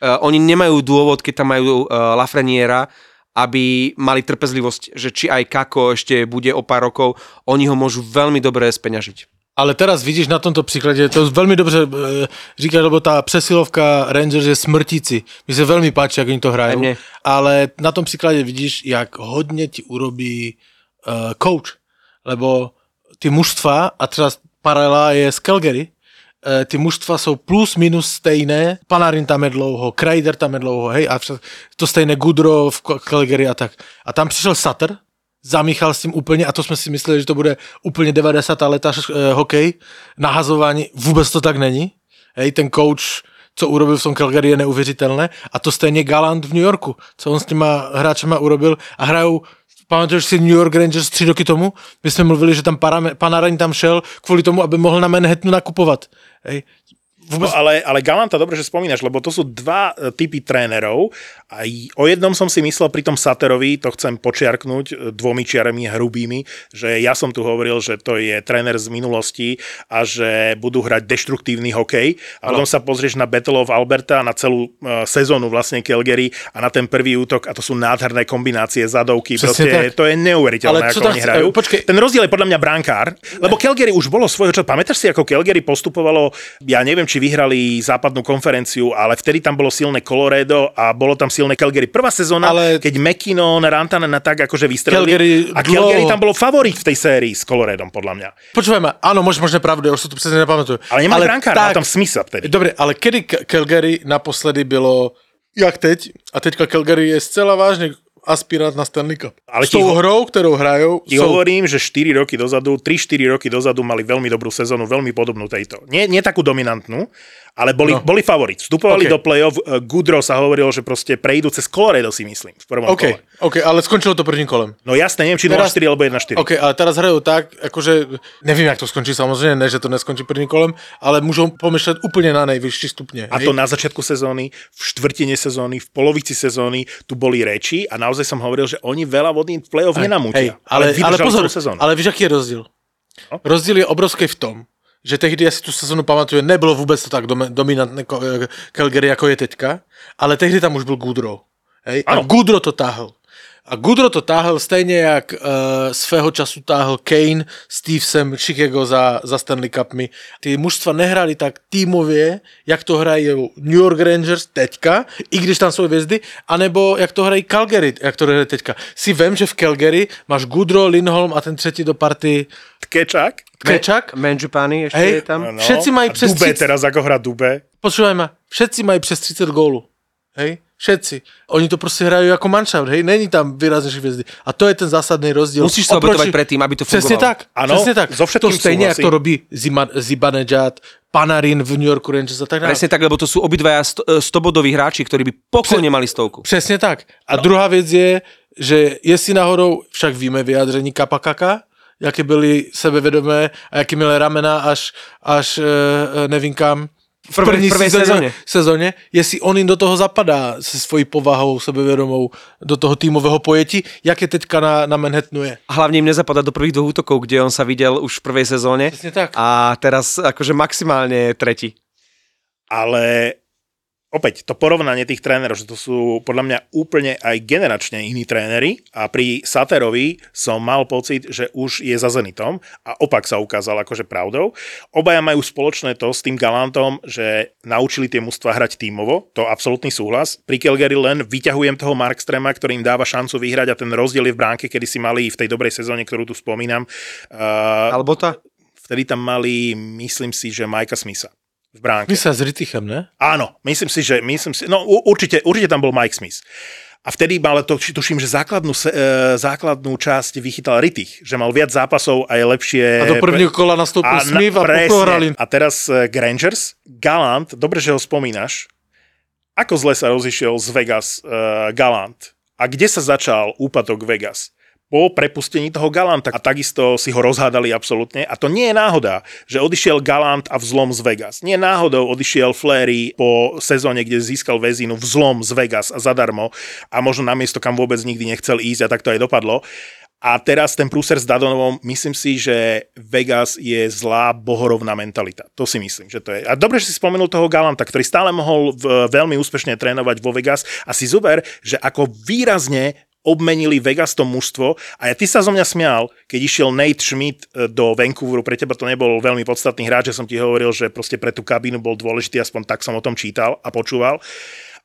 [SPEAKER 2] Uh, oni nemajú dôvod, keď tam majú uh, Lafreniera, aby mali trpezlivosť, že či aj Kako ešte bude o pár rokov, oni ho môžu veľmi dobre speňažiť.
[SPEAKER 3] Ale teraz vidíš na tomto příkladě, to velmi dobře e, říká, lebo ta přesilovka Rangers je smrtíci. Mi se velmi páči, jak oni to
[SPEAKER 2] Aj
[SPEAKER 3] hrajú. Ale na tom příkladě vidíš, jak hodně ti urobí uh, coach. Lebo ty mužstva, a třeba paralela je z Calgary, eh, ty mužstva jsou plus minus stejné, Panarin tam je dlouho, Kreider tam je dlouho, hej, a to stejné Gudro v Calgary a tak. A tam přišel Sutter, zamíchal s tím úplně a to jsme si mysleli, že to bude úplně 90. leta eh, hokej, nahazování, vůbec to tak není. Hej, ten coach, co urobil v tom Calgary je neuvěřitelné a to stejně Galant v New Yorku, co on s těma hráčema urobil a hrajou Pamatuješ si New York Rangers tři roky tomu? My jsme mluvili, že tam Panarin tam šel kvůli tomu, aby mohl na Manhattanu nakupovat. Hej.
[SPEAKER 1] No, ale, ale Galanta, dobre, že spomínaš, lebo to sú dva e, typy trénerov a o jednom som si myslel pri tom Saterovi, to chcem počiarknúť e, dvomi čiarami hrubými, že ja som tu hovoril, že to je tréner z minulosti a že budú hrať deštruktívny hokej. A potom sa pozrieš na Battle of Alberta, na celú uh, sezónu vlastne Calgary a na ten prvý útok a to sú nádherné kombinácie, zadovky, proste
[SPEAKER 3] tak.
[SPEAKER 1] to je neuveriteľné,
[SPEAKER 3] Ale čo
[SPEAKER 1] ako oni
[SPEAKER 3] chce-
[SPEAKER 1] hrajú.
[SPEAKER 3] e, počkej.
[SPEAKER 1] Ten rozdiel je podľa mňa brankár, lebo Calgary už bolo svojho času. Pamätáš si, ako Calgary postupovalo, ja neviem, či vyhrali západnú konferenciu, ale vtedy tam bolo silné Colorado a bolo tam silné Calgary. Prvá sezóna, ale... Keď McKinnon, Rantanen a tak akože vystrelili.
[SPEAKER 3] Calgary
[SPEAKER 1] a Calgary
[SPEAKER 3] dlho-
[SPEAKER 1] tam bolo favorit v tej sérii s Coloradom, podľa mňa.
[SPEAKER 3] Počúvaj ma, áno, máš možné pravdu, ja už si to přesně nepamatuju.
[SPEAKER 1] Ale nemá brankára, mal tam Smitha vtedy.
[SPEAKER 3] Dobre, ale kedy Calgary naposledy bylo, jak teď, a teďka Calgary je zcela vážně aspirát na Stanley Cup.
[SPEAKER 1] Ale
[SPEAKER 3] S tou
[SPEAKER 1] ho-
[SPEAKER 3] hrou, ktorou hrajou,
[SPEAKER 1] Ti hovorím, že 4 roky dozadu, 3-4 roky dozadu mali veľmi dobrú sezónu, veľmi podobnú tejto. Nie, nie takú dominantnú, ale boli, no. Boli favorit. Vstupovali
[SPEAKER 3] OK.
[SPEAKER 1] do play-off. eh, Goodrow sa hovoril, že proste prejdú cez Colorado, si myslím, v prvom
[SPEAKER 3] OK,
[SPEAKER 1] kole.
[SPEAKER 3] OK, ale skončilo to prvním kolem.
[SPEAKER 1] No jasné, neviem, či
[SPEAKER 3] Teraz-
[SPEAKER 1] 0-4 alebo 1-4.
[SPEAKER 3] OK, ale teraz hrajú tak, akože, nevím, jak to skončí samozrejme, ne, že to neskončí prvním kolem, ale môžu pomýšľať úplne na najvyšší stupne.
[SPEAKER 1] A to na začiatku sezóny, v štvrtine sezóny, v polovici sezóny, tu boli reči a naozaj som hovoril, že oni veľa vody v play-off nenamútia.
[SPEAKER 3] Hej, ale, ale, ale pozor,
[SPEAKER 1] sezónu.
[SPEAKER 3] ale víš, aký je rozdíl?
[SPEAKER 1] No.
[SPEAKER 3] Rozdíl je obrovský v tom, že tehdy, ja si tu sezónu pamatuju, nebylo vůbec to tak dom- dominantné eh, Calgary, jako je teďka, ale tehdy tam už byl Goodrow. Hej? A. Goodrow to táhl. A Goodrow to táhl stejně, jak uh, svého času táhl Kane, Stevesem, Chicago za, za Stanley Cupmi. Ty mužstva nehrali tak týmově, jak to hrají New York Rangers teďka, i když tam jsou hvězdy, anebo jak to hrají Calgary, jak to hrají teďka. Si vem, že v Calgary máš Goodrow, Lindholm a ten třetí do party
[SPEAKER 1] Tkečak.
[SPEAKER 3] Kečak.
[SPEAKER 2] Manjupani ešte
[SPEAKER 3] Hej.
[SPEAKER 2] je tam.
[SPEAKER 1] No,
[SPEAKER 3] Všetci majú
[SPEAKER 1] a
[SPEAKER 3] přes
[SPEAKER 1] Dube
[SPEAKER 3] 30
[SPEAKER 1] teraz, ako hrá Dube.
[SPEAKER 3] Počúvaj ma, všetci mají přes 30 gólu. Hej? Všetci. Oni to prostě hrajú ako manšaft, hej? Není tam výraznější hvězdy. A to je ten zásadný rozdíl.
[SPEAKER 2] Musíš sa obetovať predtým, aby to fungovalo.
[SPEAKER 3] tak.
[SPEAKER 1] Ano,
[SPEAKER 3] přesně tak.
[SPEAKER 1] so
[SPEAKER 3] to stejně, jak
[SPEAKER 1] súhlasím.
[SPEAKER 3] to robí Zima, Zibanejad, Panarin v New Yorku Rangers a tak dále.
[SPEAKER 2] Presne tak, lebo to sú obidvaja 100 bodoví hráči, ktorí by pokojne mali stovku.
[SPEAKER 3] Přesně tak. A no. druhá věc je, že jestli náhodou, však víme vyjádření Kapakaka, jaké byly sebevědomé a jaké měly ramena až, až e, nevím kam, v
[SPEAKER 2] Prvé-
[SPEAKER 3] první
[SPEAKER 2] prvej
[SPEAKER 3] sezóně,
[SPEAKER 2] sezóně.
[SPEAKER 3] sezóně, jestli on jim do toho zapadá se svojí povahou sebevědomou, do toho týmového pojetí, jak je teďka na, na Manhattanu je.
[SPEAKER 2] A hlavne im nezapadá do prvých dvoch útokov, kde on sa videl už v prvej sezóne.
[SPEAKER 3] Tak.
[SPEAKER 2] A teraz akože maximálne tretí.
[SPEAKER 1] ale opäť to porovnanie tých trénerov, že to sú podľa mňa úplne aj generačne iní tréneri a pri Saterovi som mal pocit, že už je za Zenitom a opak sa ukázal akože pravdou. Obaja majú spoločné to s tým Galantom, že naučili tie mužstva hrať tímovo, to absolútny súhlas. Pri Calgary len vyťahujem toho Markstrema, ktorý im dáva šancu vyhrať a ten rozdiel je v bránke, kedy si mali v tej dobrej sezóne, ktorú tu spomínam. Uh,
[SPEAKER 2] Alebo tá?
[SPEAKER 1] vtedy tam mali, myslím si, že Majka Smitha v bránke.
[SPEAKER 3] My sa s Rittichem, ne?
[SPEAKER 1] Áno, myslím si, že myslím si, no určite, určite tam bol Mike Smith. A vtedy mal to, tuším, že základnú, e, základnú časť vychytal Rittich, že mal viac zápasov a je lepšie...
[SPEAKER 3] A do prvního kola nastoupil Smith a
[SPEAKER 1] presne. A teraz e, Grangers, Galant, dobre, že ho spomínaš, ako zle sa rozišiel z Vegas uh, Galant a kde sa začal úpadok Vegas? Po prepustení toho Galanta a takisto si ho rozhádali absolútne. A to nie je náhoda, že odišiel Galant a vzlom z Vegas. Nie náhodou odišiel Flery po sezóne, kde získal väzinu vzlom z Vegas a zadarmo a možno na miesto, kam vôbec nikdy nechcel ísť a tak to aj dopadlo. A teraz ten prúser s Dadonovom, myslím si, že Vegas je zlá bohorovná mentalita. To si myslím, že to je. A dobre, že si spomenul toho Galanta, ktorý stále mohol veľmi úspešne trénovať vo Vegas. A si zober, že ako výrazne obmenili Vegas to mužstvo a ja ty sa zo mňa smial, keď išiel Nate Schmidt e, do Vancouveru, pre teba to nebol veľmi podstatný hráč, že som ti hovoril, že proste pre tú kabínu bol dôležitý, aspoň tak som o tom čítal a počúval.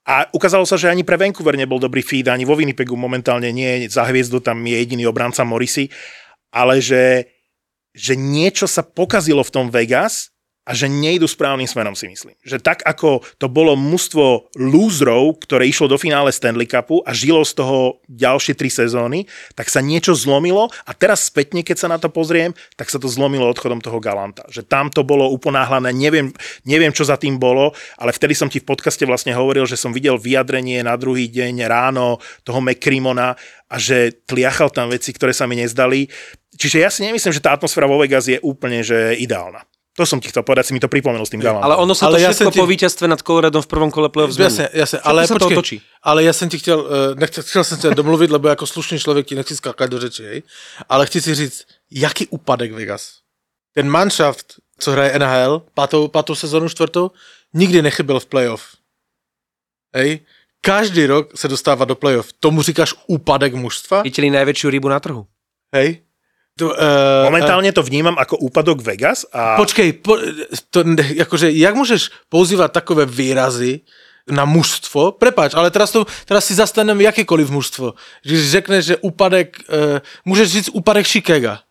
[SPEAKER 1] A ukázalo sa, že ani pre Vancouver nebol dobrý feed, ani vo Winnipegu momentálne nie, za hviezdu tam je jediný obranca Morrissey, ale že, že niečo sa pokazilo v tom Vegas a že nejdu správnym smerom, si myslím. Že tak, ako to bolo mužstvo lúzrov, ktoré išlo do finále Stanley Cupu a žilo z toho ďalšie tri sezóny, tak sa niečo zlomilo a teraz spätne, keď sa na to pozriem, tak sa to zlomilo odchodom toho Galanta. Že tam to bolo uponáhlané, neviem, neviem, čo za tým bolo, ale vtedy som ti v podcaste vlastne hovoril, že som videl vyjadrenie na druhý deň ráno toho McCrimona a že tliachal tam veci, ktoré sa mi nezdali. Čiže ja si nemyslím, že tá atmosféra vo Vegas je úplne že ideálna. To som ti chcel povedať, si mi to pripomenul s tým Galantom.
[SPEAKER 2] Ale ono sa
[SPEAKER 3] Ale
[SPEAKER 2] to
[SPEAKER 3] ja
[SPEAKER 2] všetko
[SPEAKER 3] som ti-
[SPEAKER 2] po víťazstve nad Coloradom v prvom kole play-off zmení.
[SPEAKER 3] Jasne, jasne, ale
[SPEAKER 2] sa to
[SPEAKER 3] počkej,
[SPEAKER 2] otočí.
[SPEAKER 3] ale ja som ti chtěl, uh, nechcel, chcel jsem se domluvit, lebo jako slušný člověk ti nechci skákat do řeči, hej, ale chci si říct, jaký úpadek Vegas. Ten manšaft, co hraje NHL, pátou, pátou sezonu, čtvrtou, nikdy nechyběl v playoff. Hej, každý rok se dostává do playoff. Tomu říkáš úpadek mužstva?
[SPEAKER 2] Chytili najväčšiu rybu na trhu.
[SPEAKER 3] Hej? To, uh,
[SPEAKER 1] Momentálne to vnímam ako úpadok Vegas a
[SPEAKER 3] Počkej, po, to, akože, jak môžeš používať takové výrazy na mužstvo? Prepáč, ale teraz, to, teraz si zastanem jakékoliv mužstvo. Že řekneš, že úpadek, uh, môžeš říct úpadek Chicaga.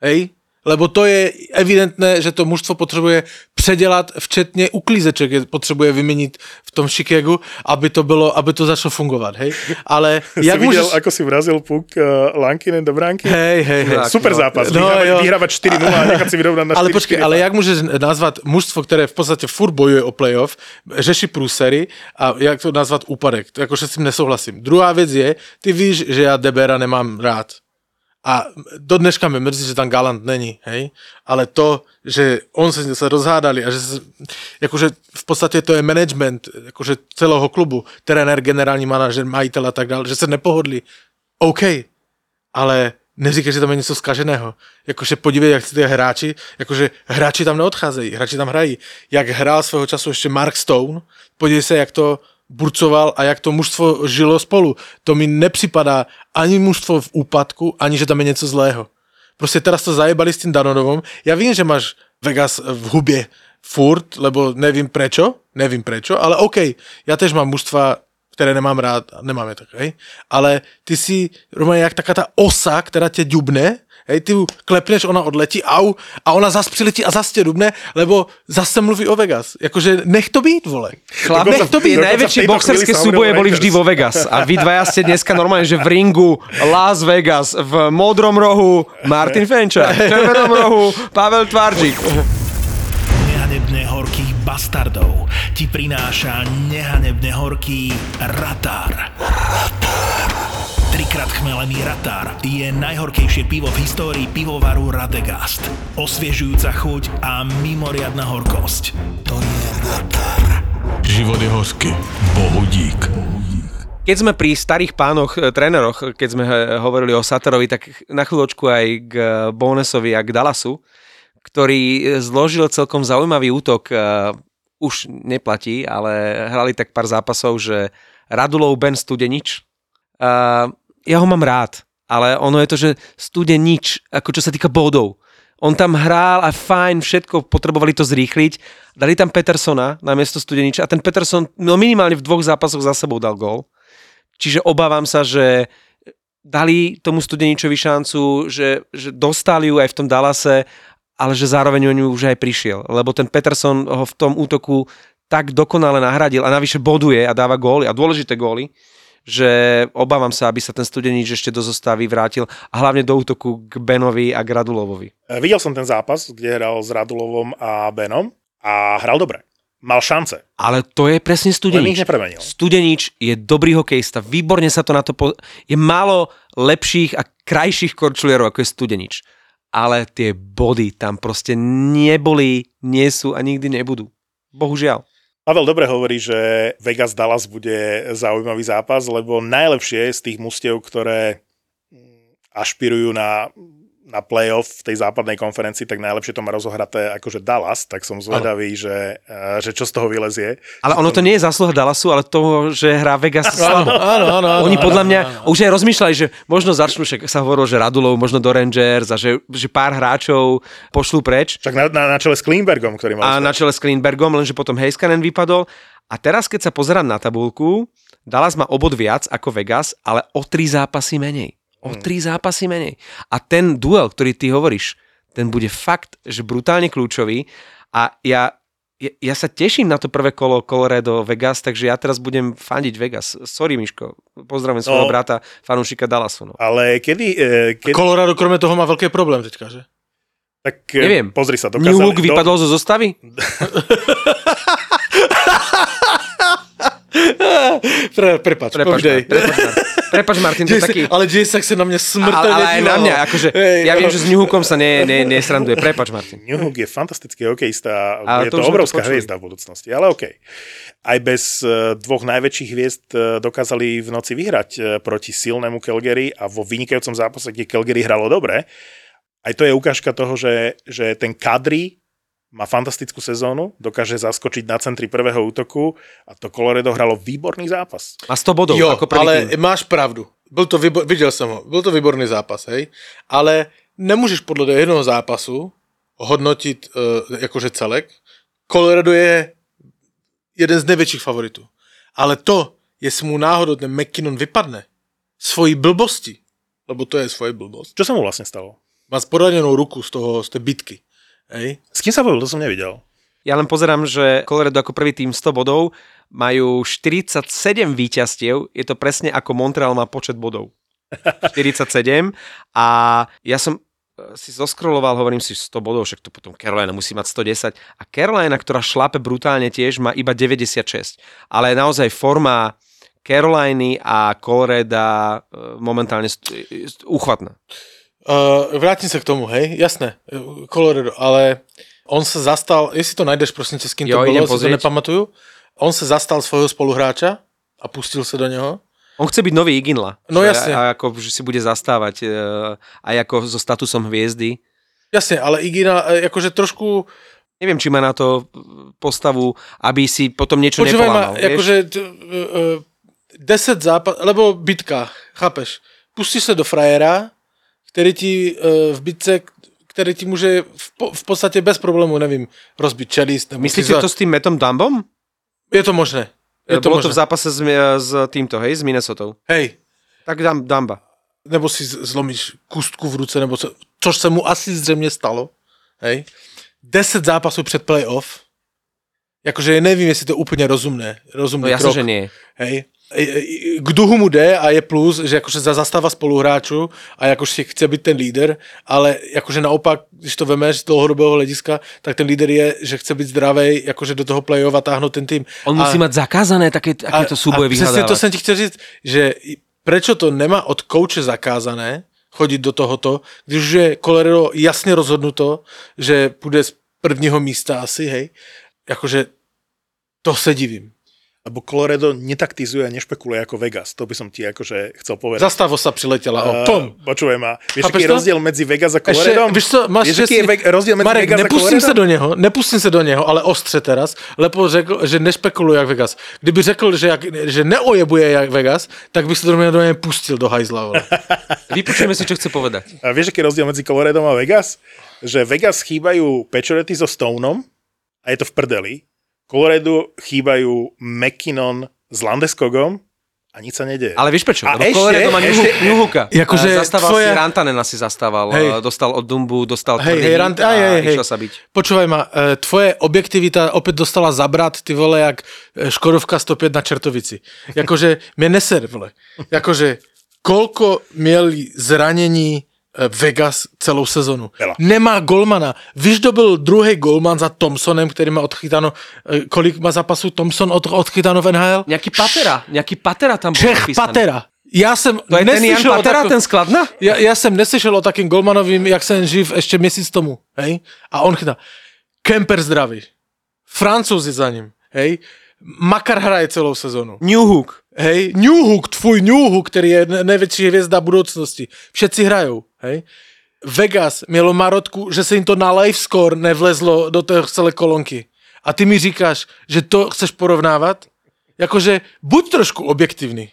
[SPEAKER 3] Hej? Lebo to je evidentné, že to mužstvo potřebuje předělat, včetně uklízeček je potřebuje vyměnit v tom Chicagu, aby to bylo, aby to začalo fungovat, hej? Ale
[SPEAKER 1] si
[SPEAKER 3] jak
[SPEAKER 1] videl,
[SPEAKER 3] môžeš...
[SPEAKER 1] ako si vrazil puk uh, Lankinen do bránky?
[SPEAKER 3] Hej, hej, hej.
[SPEAKER 1] Super
[SPEAKER 2] no.
[SPEAKER 1] zápas,
[SPEAKER 3] No,
[SPEAKER 1] vyhrávať,
[SPEAKER 3] jo.
[SPEAKER 1] vyhrávať 4-0 a nechať si vyrovnať na 4
[SPEAKER 3] Ale počkej, ale jak môžeš nazvat mužstvo, které v podstatě furt bojuje o playoff, řeší průsery a jak to nazvat úpadek? To jakože s tím nesouhlasím. Druhá věc je, ty víš, že já Debera nemám rád. A do dneška mi mrzí, že tam Galant není, hej? Ale to, že on se, se rozhádali a že se, jakože v podstatě to je management jakože celého klubu, trenér, generální manažer, majitel a tak dále, že se nepohodli. OK, ale neříkej, že tam je něco zkaženého. Jakože podívej, jak ty hráči, jakože hráči tam neodcházejí, hráči tam hrají. Jak hrál svého času ještě Mark Stone, podívej se, jak to burcoval a jak to mužstvo žilo spolu. To mi nepřipadá ani mužstvo v úpadku, ani že tam je něco zlého. Prostě teraz to zajebali s tým Danonovom. Ja vím, že máš Vegas v hubě furt, lebo nevím prečo, nevím prečo, ale OK, ja tež mám mužstva, které nemám rád, a nemám je tak, hej. Ale ty si, Roman, jak taká ta osa, která tě ďubne, hej, ty ju klepneš, ona odletí, au, a ona zas přiletí a zas tě dubne, lebo zase mluví o Vegas. Jakože nech to být, vole.
[SPEAKER 2] Chlap,
[SPEAKER 3] nech to být.
[SPEAKER 2] najväčšie boxerské súboje boli vždy vo Vegas. A vy dvaja ste dneska normálne, že v ringu Las Vegas, v modrom rohu Martin Fenča, v červenom rohu Pavel Tvarčík.
[SPEAKER 4] Nehanebne horkých bastardov ti prináša nehanebne horký Ratar. Trikrát chmelený Ratar je najhorkejšie pivo v histórii pivovaru Radegast. Osviežujúca chuť a mimoriadna horkosť. To je Ratar.
[SPEAKER 5] Život je hořky. Bohu dík.
[SPEAKER 2] Keď sme pri starých pánoch, e, tréneroch, keď sme e, hovorili o Satarovi, tak na chvíľočku aj k Bonesovi a k Dallasu, ktorý e, zložil celkom zaujímavý útok. Už neplatí, ale hrali tak pár zápasov, že Radulov Ben Studenič. Ja ho mám rád, ale ono je to, že Studenič, ako čo sa týka bodov. On tam hrál a fajn, všetko, potrebovali to zrýchliť. Dali tam Petersona na miesto Studeniča a ten Peterson no minimálne v dvoch zápasoch za sebou dal gól. Čiže obávam sa, že dali tomu Studeničovi šancu, že, že dostali ju aj v tom Dallase, ale že zároveň o ňu už aj prišiel. Lebo ten Peterson ho v tom útoku tak dokonale nahradil a navyše boduje a dáva góly a dôležité góly, že obávam sa, aby sa ten Studenič ešte do zostavy vrátil a hlavne do útoku k Benovi a k Radulovovi.
[SPEAKER 1] E, Videl som ten zápas, kde hral s Radulovom a Benom a hral dobre. mal šance.
[SPEAKER 2] Ale to je presne
[SPEAKER 1] Len
[SPEAKER 2] Studenič.
[SPEAKER 1] nepremenil.
[SPEAKER 2] Studenič je dobrý hokejista, výborne sa to na to... Po... Je málo lepších a krajších korčulierov, ako je Studenič. Ale tie body tam proste neboli, nie sú a nikdy nebudú. Bohužiaľ.
[SPEAKER 1] Pavel dobre hovorí, že Vegas Dallas bude zaujímavý zápas, lebo najlepšie z tých mustiev, ktoré ašpirujú na, na playoff v tej západnej konferencii, tak najlepšie to má rozohraté akože Dallas, tak som zvedavý, že, eh, že čo z toho vylezie.
[SPEAKER 2] Ale ono to nie je zásluha Dallasu, ale toho, že hrá Vegas slabo.
[SPEAKER 3] Áno, áno, áno.
[SPEAKER 2] Oni podľa mňa už aj rozmýšľali, že možno začnú, však sa hovorilo, že Radulov možno do Rangers a že, že pár hráčov pošlú preč.
[SPEAKER 1] Však na, na, na čele s Klingbergom, ktorý mal...
[SPEAKER 2] a na čele s Kleinbergom, lenže potom Heiskanen vypadol. A teraz, keď sa pozerám na tabulku, Dallas má obod viac ako Vegas, ale o tri zápasy menej. O tri zápasy menej. A ten duel, ktorý ty hovoríš, ten bude fakt, že brutálne kľúčový. A ja, ja, ja sa teším na to prvé kolo Colorado Vegas, takže ja teraz budem fandiť Vegas. Sorry, Miško. Pozdravím svojho
[SPEAKER 1] No.
[SPEAKER 2] brata, fanúšika Dallasu. No.
[SPEAKER 1] Ale kedy... eh, kedy
[SPEAKER 3] Colorado kromě toho má veľký problém teďka, že?
[SPEAKER 1] tak, eh,
[SPEAKER 2] Neviem.
[SPEAKER 1] Pozri sa,
[SPEAKER 2] New
[SPEAKER 1] dokázali...
[SPEAKER 2] Hook vypadol zo zostavy?
[SPEAKER 3] Pre, prepač,
[SPEAKER 2] Prepač,
[SPEAKER 3] povedej.
[SPEAKER 2] Mar- prepač, prepač Martin, to je taký...
[SPEAKER 3] Ale Jason sa na mňa
[SPEAKER 2] Ale,
[SPEAKER 3] smrteľne
[SPEAKER 2] ale aj na mňa, akože,
[SPEAKER 3] Hej,
[SPEAKER 2] ja
[SPEAKER 3] no.
[SPEAKER 2] viem, že s New Hookom sa ne, ne, nesranduje, prepač Martin.
[SPEAKER 1] New Hook je fantastický hokejista a
[SPEAKER 2] Ale
[SPEAKER 1] je
[SPEAKER 2] to
[SPEAKER 1] to,
[SPEAKER 2] to
[SPEAKER 1] obrovská
[SPEAKER 2] počuli.
[SPEAKER 1] hviezda v budúcnosti, ale OK. Aj bez eh, dvoch najväčších hviezd eh, dokázali v noci vyhrať eh, proti silnému Calgary a vo vynikajúcom zápase, kde Calgary hralo dobre. Aj to je ukážka toho, že, že ten Kadri má fantastickú sezónu, dokáže zaskočiť na centri prvého útoku a to Colorado hralo výborný zápas.
[SPEAKER 2] Má 100 bodov,
[SPEAKER 3] Jo,
[SPEAKER 2] ako
[SPEAKER 3] ale
[SPEAKER 2] tým.
[SPEAKER 3] máš pravdu. Byl to vybor, viděl jsem ho, byl to výborný zápas, hej. Ale nemůžeš podle jednoho zápasu hodnotit uh, jakože celek. Colorado je jeden z největších favoritů. Ale to, jestli mu náhodou ten McKinnon vypadne svojí blbosti, lebo to je svoje blbost,
[SPEAKER 1] Čo sa mu vlastne stalo?
[SPEAKER 3] má sporanenou ruku z toho, z té bitky. Hej.
[SPEAKER 1] S kým sa bavil? To som nevidel.
[SPEAKER 2] Ja len pozerám, že Colorado ako prvý tým 100 bodov, majú 47 víťazstiev, je to presne ako Montreal má počet bodov. 47 a ja som eh, si zoskroloval, hovorím si 100 bodov, však to potom Carolina musí mať 110 a Carolina, ktorá šlape brutálne tiež, má iba 96. Ale naozaj forma Caroliny a Colorado eh, momentálne st- st- uchvatná.
[SPEAKER 3] Uh, vrátim sa k tomu, hej, jasné, uh, Colorado, ale on sa zastal, jestli to najdeš, prosím ťa, s kým to
[SPEAKER 2] Jo, idem
[SPEAKER 3] bolo, si to nepamatujú, on sa zastal svojho spoluhráča a pustil sa do neho.
[SPEAKER 2] On chce byť nový Iginla.
[SPEAKER 3] No
[SPEAKER 2] Že-
[SPEAKER 3] jasne.
[SPEAKER 2] A ako, že si bude zastávať eh, aj ako so statusom hviezdy.
[SPEAKER 3] Jasne, ale Igina, akože trošku,
[SPEAKER 2] Neviem, či má na to postavu, aby si potom niečo
[SPEAKER 3] počúvaj ma,
[SPEAKER 2] nepolámal. vieš?
[SPEAKER 3] akože t- uh, 10 zápas, lebo bitka, chápeš, pustíš sa do frajera, který ti uh, v bitce, který ti může v, po, v podstatě bez problému, nevím, rozbiť čelist.
[SPEAKER 2] Myslíte
[SPEAKER 3] za-
[SPEAKER 2] to s tým Metom Dumbom?
[SPEAKER 3] Je to možné. Je to
[SPEAKER 2] Bolo
[SPEAKER 3] možné.
[SPEAKER 2] to v zápase s, s týmto, hej, s Minnesota.
[SPEAKER 3] Hej,
[SPEAKER 2] Tak dám Dumba.
[SPEAKER 3] nebo si zlomíš kustku v ruce, nebo co, což se mu asi zřejmě stalo, hej. 10 zápasů před playoff, jakože nevím, jestli to je úplně rozumné, rozumný
[SPEAKER 2] No jasne,
[SPEAKER 3] krok,
[SPEAKER 2] že nie.
[SPEAKER 3] hej. K duhu mu jde a je plus, že jakože za- zastáva spoluhráčů a jakože chce být ten líder, ale jakože naopak, když to vemeš z dlouhodobého hlediska, tak ten líder je, že chce být zdravý, jakože do toho playoff a táhnout ten tým.
[SPEAKER 2] On musí mať zakázané také, takéto súboje
[SPEAKER 3] a přesně
[SPEAKER 2] vyhľadávať.
[SPEAKER 3] to jsem ti chtěl říct, že prečo to nemá od kouče zakázané chodit do tohoto, když už je Colorado jasně rozhodnuto, že půjde z prvního místa asi, hej, jakože to se divím.
[SPEAKER 1] Lebo Colorado netaktizuje a nešpekuluje ako Vegas. To by som ti akože chcel povedať.
[SPEAKER 3] Zastavo sa priletěla, o,
[SPEAKER 1] Uh,
[SPEAKER 3] pom.
[SPEAKER 1] Počujem ma. Vieš, aký je rozdiel medzi Vegas a
[SPEAKER 3] Ešte,
[SPEAKER 1] Coloredom?
[SPEAKER 3] víš co, máš
[SPEAKER 1] Vieš, aký je ve- rozdiel medzi
[SPEAKER 3] Marek,
[SPEAKER 1] Vegas a
[SPEAKER 3] nepustím se
[SPEAKER 1] Coloredom?
[SPEAKER 3] do něho, nepustím se do něho, ale ostře teraz, lebo řekl, že nešpekuluje jak Vegas. Kdyby řekl, že, jak, že neojebuje jak Vegas, tak bych se do mě do něj pustil do hajzla.
[SPEAKER 2] Vypočujeme si, čo chce povedať.
[SPEAKER 1] A vieš, aký je rozdiel medzi Coloredom a Vegas? Že Vegas chýbajú Pečorety so Stoneom a je to v prdeli. Colorado chýbajú McKinnon s Landeskogom a nič sa nedeje.
[SPEAKER 2] Ale vieš prečo?
[SPEAKER 1] A
[SPEAKER 2] Lebo
[SPEAKER 1] ešte-
[SPEAKER 2] Colorado má
[SPEAKER 1] ešte-
[SPEAKER 2] New Hooka.
[SPEAKER 3] Jakože
[SPEAKER 2] zastával
[SPEAKER 3] tvoje-
[SPEAKER 2] si Rantanen asi zastával.
[SPEAKER 3] Hej.
[SPEAKER 2] Dostal od Dumbu, dostal
[SPEAKER 3] Hej, hej, rant,
[SPEAKER 2] a
[SPEAKER 3] aj, hej.
[SPEAKER 2] išiel sa byť.
[SPEAKER 3] Počúvaj ma, e, tvoje objektivita opět dostala zabrat, ty vole, jak e, Škodovka 105 na Čertovici. Jakože, mě neser, vole. Jakože, kolko měli zranění eh, Vegas celou sezonu.
[SPEAKER 1] Veľa.
[SPEAKER 3] Nemá golmana. Víš, kdo byl druhý golman za Thompsonem, který má odchytáno, eh, kolik má zápasů Thompson od, odchytáno v NHL?
[SPEAKER 2] Nejaký Patera, nejaký Patera tam bol
[SPEAKER 3] Čech. Patera. Já jsem
[SPEAKER 2] To je ten Jan
[SPEAKER 3] neslyšel o
[SPEAKER 2] Patera,
[SPEAKER 3] takom-
[SPEAKER 2] ten skladna?
[SPEAKER 3] Já, já jsem neslyšel o takým golmanovým, jak jsem živ ještě měsíc tomu, hej? A on chytá. Kemper zdravý. Francouzi za ním, hej? Makar hraje celou sezonu.
[SPEAKER 2] Newhook.
[SPEAKER 3] Hej, Newhook, tvůj Newhook, který je největší hvězda budoucnosti. Všetci hrajou, hej. Vegas mělo marotku, že se jim to na live score nevlezlo do té celé kolonky. A ty mi říkáš, že to chceš porovnávat? Jakože buď trošku objektivní.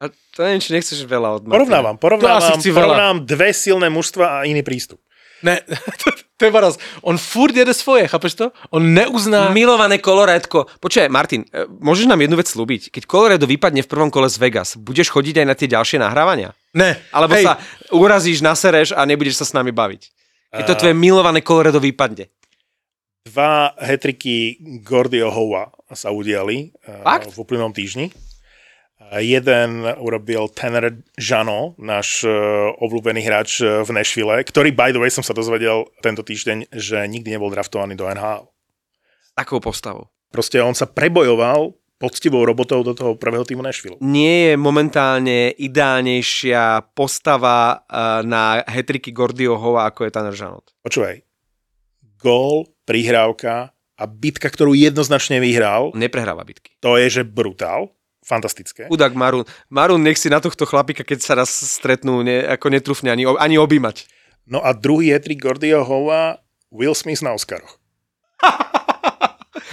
[SPEAKER 2] A to neviem, či nechceš veľa od Martina.
[SPEAKER 1] Porovnávam, porovnávam, porovnávam dve silné mužstva a iný prístup.
[SPEAKER 3] Ne, to, to je baraz. On furt jede svoje, chápeš to? On neuzná...
[SPEAKER 2] Milované Kolorédko. Počkaj, Martin, e, môžeš nám jednu vec slúbiť? Keď Colorado vypadne v prvom kole z Vegas, budeš chodiť aj na tie ďalšie nahrávania?
[SPEAKER 3] Ne,
[SPEAKER 2] Alebo
[SPEAKER 3] hej,
[SPEAKER 2] sa urazíš, nasereš a nebudeš sa s nami baviť? Keď to tvoje milované Colorado vypadne.
[SPEAKER 1] Dva hetriky Gordio Howa sa udiali eh,
[SPEAKER 2] Fakt?
[SPEAKER 1] v uplynulom týždni. Jeden urobil Tanner Jano, náš eh, obľúbený hráč eh, v Nashville, ktorý, by the way, som sa dozvedel tento týždeň, že nikdy nebol draftovaný do NHL.
[SPEAKER 2] Takou postavou.
[SPEAKER 1] Proste on sa prebojoval poctivou robotou do toho prvého týmu Nashville.
[SPEAKER 2] Nie je momentálne ideálnejšia postava e, na hetriky Gordio Hova, ako je Tanner Janot.
[SPEAKER 1] Počúvaj, gól, prihrávka a bitka, ktorú jednoznačne vyhral,
[SPEAKER 2] Neprehráva bitky.
[SPEAKER 1] to je, že brutál, fantastické.
[SPEAKER 2] Chudák Marun. Marun nech si na tohto chlapika, keď sa raz stretnú, ne, ako netrúfne ani, ani objímať.
[SPEAKER 1] No a druhý hetrik Gordio Hova, Will Smith na Oscaroch.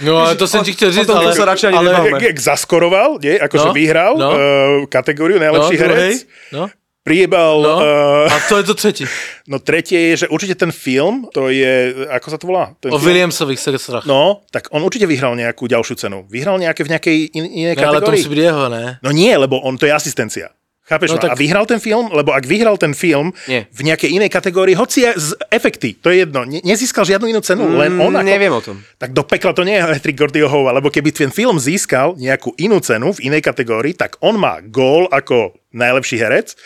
[SPEAKER 3] No ale to jsem ti chtěl říct, ale,
[SPEAKER 2] sa radšej ani
[SPEAKER 3] ale.
[SPEAKER 1] Jak, jak zaskoroval, nie? akože
[SPEAKER 3] No,
[SPEAKER 1] vyhral
[SPEAKER 3] no.
[SPEAKER 1] uh, kategóriu
[SPEAKER 3] no,
[SPEAKER 1] najlepší
[SPEAKER 3] druhej,
[SPEAKER 1] herec,
[SPEAKER 3] no,
[SPEAKER 1] priebal,
[SPEAKER 3] no,
[SPEAKER 1] uh,
[SPEAKER 3] a to je to třetí.
[SPEAKER 1] no tretie je, že určite ten film, to je, ako sa to volá? Ten
[SPEAKER 3] O
[SPEAKER 1] film?
[SPEAKER 3] Williamsových srdcach.
[SPEAKER 1] No, tak on určite vyhral nejakú ďalšiu cenu. Vyhral nejaké v nejakej in, inej
[SPEAKER 3] ne, ale to musí být jeho, ne?
[SPEAKER 1] No nie, lebo on to je asistencia. Chápeš
[SPEAKER 3] No
[SPEAKER 1] no, ma?
[SPEAKER 3] tak-
[SPEAKER 1] A vyhral ten film? Lebo ak vyhral ten film
[SPEAKER 2] Nie.
[SPEAKER 1] v nejakej inej kategórii, hoci je z efekty, to je jedno, ne, nezískal žiadnu inú cenu, len on
[SPEAKER 2] Mm,
[SPEAKER 1] ako...
[SPEAKER 2] Neviem o tom.
[SPEAKER 1] Tak do pekla to nie je Patrick Gordio Hova, lebo keby ten film získal nejakú inú cenu v inej kategórii, tak on má gól ako najlepší herec,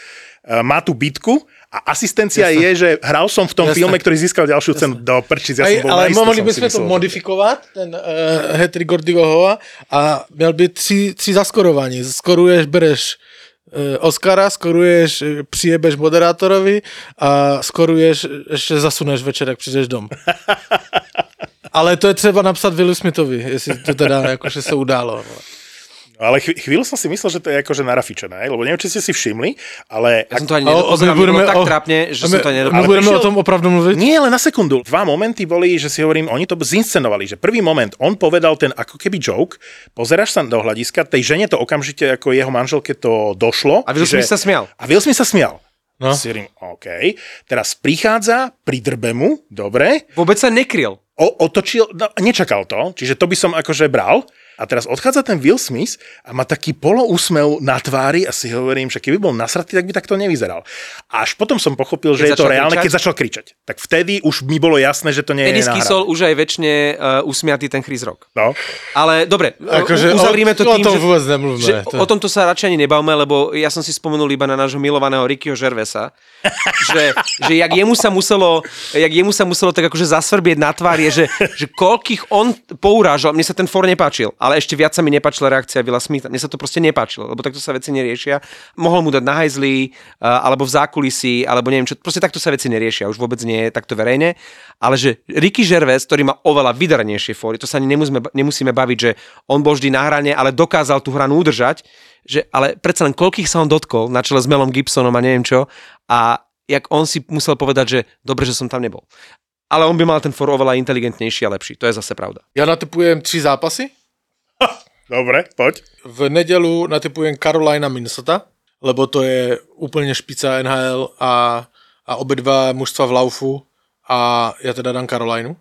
[SPEAKER 1] má tú bitku a asistencia
[SPEAKER 3] Jasné.
[SPEAKER 1] je, že hral som v tom
[SPEAKER 3] Jasné.
[SPEAKER 1] filme, ktorý získal ďalšiu cenu. Do prčic, ja
[SPEAKER 3] Ej,
[SPEAKER 1] som bol
[SPEAKER 3] ale mohli
[SPEAKER 1] si
[SPEAKER 3] bychom to modifikovat, ten uh, hetrik Gordyho Hova a měl by tři, tři zaskorování. Skoruješ, bereš uh, Oscara, skoruješ, eh, přijebeš moderátorovi a skoruješ, ještě zasuneš večer, jak přijdeš dom. Ale to je třeba napsat Willu Smithovi, jestli to teda jakože se událo.
[SPEAKER 1] Ale chví- chvíľu som si myslel, že to je akože narafičené, lebo neviem, či ste si všimli, ale...
[SPEAKER 2] Ja som to ani nedopozrel,
[SPEAKER 3] my budeme
[SPEAKER 2] tak
[SPEAKER 3] o-
[SPEAKER 2] trápne, že
[SPEAKER 3] A
[SPEAKER 2] som
[SPEAKER 3] my,
[SPEAKER 2] to
[SPEAKER 3] my
[SPEAKER 2] nedopozrel.
[SPEAKER 3] budeme
[SPEAKER 1] prišiel-
[SPEAKER 3] o tom opravdu mluvit?
[SPEAKER 1] Nie, len na sekundu. Dva momenty boli, že si hovorím, oni to zinscenovali, že prvý moment, on povedal ten ako keby joke, pozeráš sa do hľadiska, tej žene to okamžite ako jeho manželke to došlo.
[SPEAKER 2] A Will Smith sa smial.
[SPEAKER 1] A Will Smith sa smial.
[SPEAKER 3] No.
[SPEAKER 1] Si hovorím, OK. Teraz prichádza, pridrbe mu, dobre,
[SPEAKER 2] Vôbec sa nekryl.
[SPEAKER 1] o, otočil, no, nečakal to, čiže to by som akože bral. A teraz odchádza ten Will Smith a má taký poloúsmev na tvári a si hovorím, že keby bol nasratý, tak by takto nevyzeral. A až potom som pochopil, že
[SPEAKER 2] Keď
[SPEAKER 1] je to
[SPEAKER 2] začal
[SPEAKER 1] reálne,
[SPEAKER 2] kričať?
[SPEAKER 1] keď začal kričať. Tak vtedy už mi bolo jasné, že to nie
[SPEAKER 2] Vtedy
[SPEAKER 1] je
[SPEAKER 2] skysol už aj väčšine uh, usmiatý ten Chris Rock.
[SPEAKER 1] No.
[SPEAKER 2] Ale dobre,
[SPEAKER 3] Akože
[SPEAKER 2] uzavrieme to tým,
[SPEAKER 3] o tom
[SPEAKER 2] že,
[SPEAKER 3] vôbec nemluvme.
[SPEAKER 2] že
[SPEAKER 3] to...
[SPEAKER 2] o tomto sa radšej ani nebavme, lebo ja som si spomenul iba na nášho milovaného Rickyho Žervesa, že, že jak, jemu sa muselo, jak jemu sa muselo tak akože zasvrbieť na tvár, je, že, že koľkých on pourážal, mne sa ten for nepáčil, ale ešte viac sa mi nepáčila reakcia Willa Smitha, mne sa to proste nepáčilo, lebo takto sa veci neriešia. Mohol mu dať na hajzli, uh, alebo v zákulisí, alebo neviem čo, proste takto sa veci neriešia, už vôbec nie takto verejne, ale že Ricky Gervais, ktorý má oveľa vydarenejšie fóry, to sa ani nemusíme, nemusíme baviť, že on bol vždy na hrane, ale dokázal tú hranu udržať, že, ale predsa len koľkých sa on dotkol na čele s Melom Gibsonom a neviem čo a jak on si musel povedať, že dobre, že som tam nebol. Ale on by mal ten for oveľa inteligentnejší a lepší, to je zase pravda.
[SPEAKER 3] Ja natypujem tři zápasy.
[SPEAKER 1] Dobre, poď.
[SPEAKER 3] V nedělu natypujem Carolina Minnesota, lebo to je úplně špica NHL a, a obě dva mužstva v laufu a ja teda dám Carolinu.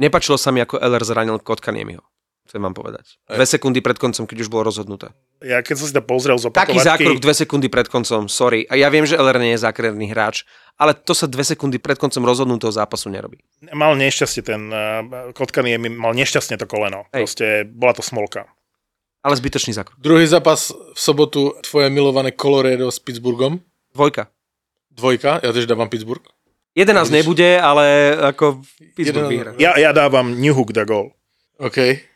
[SPEAKER 2] Nepačilo sa mi, ako LR zranil Kotkaniemiho. Chcem vám povedať. Dve sekundy pred koncom, keď už bolo rozhodnuté.
[SPEAKER 1] Ja keď som si to pozrel z
[SPEAKER 2] Taký zákrok dve sekundy pred koncom, sorry. A ja viem, že LR nie je zákerný hráč, ale to sa dve sekundy pred koncom rozhodnutého zápasu nerobí.
[SPEAKER 1] mal nešťastie ten uh, Kotkany, mal nešťastne to koleno.
[SPEAKER 2] Hej.
[SPEAKER 1] Proste bola to smolka.
[SPEAKER 2] Ale zbytočný zákrok.
[SPEAKER 3] Druhý zápas v sobotu tvoje milované Colorado s Pittsburghom.
[SPEAKER 2] Dvojka.
[SPEAKER 3] Dvojka, ja tiež dávam Pittsburgh.
[SPEAKER 2] 11 nebude, ale ako Pittsburgh
[SPEAKER 3] 11.
[SPEAKER 2] vyhra.
[SPEAKER 1] Ja, ja dávam New Hook da gol.
[SPEAKER 3] OK.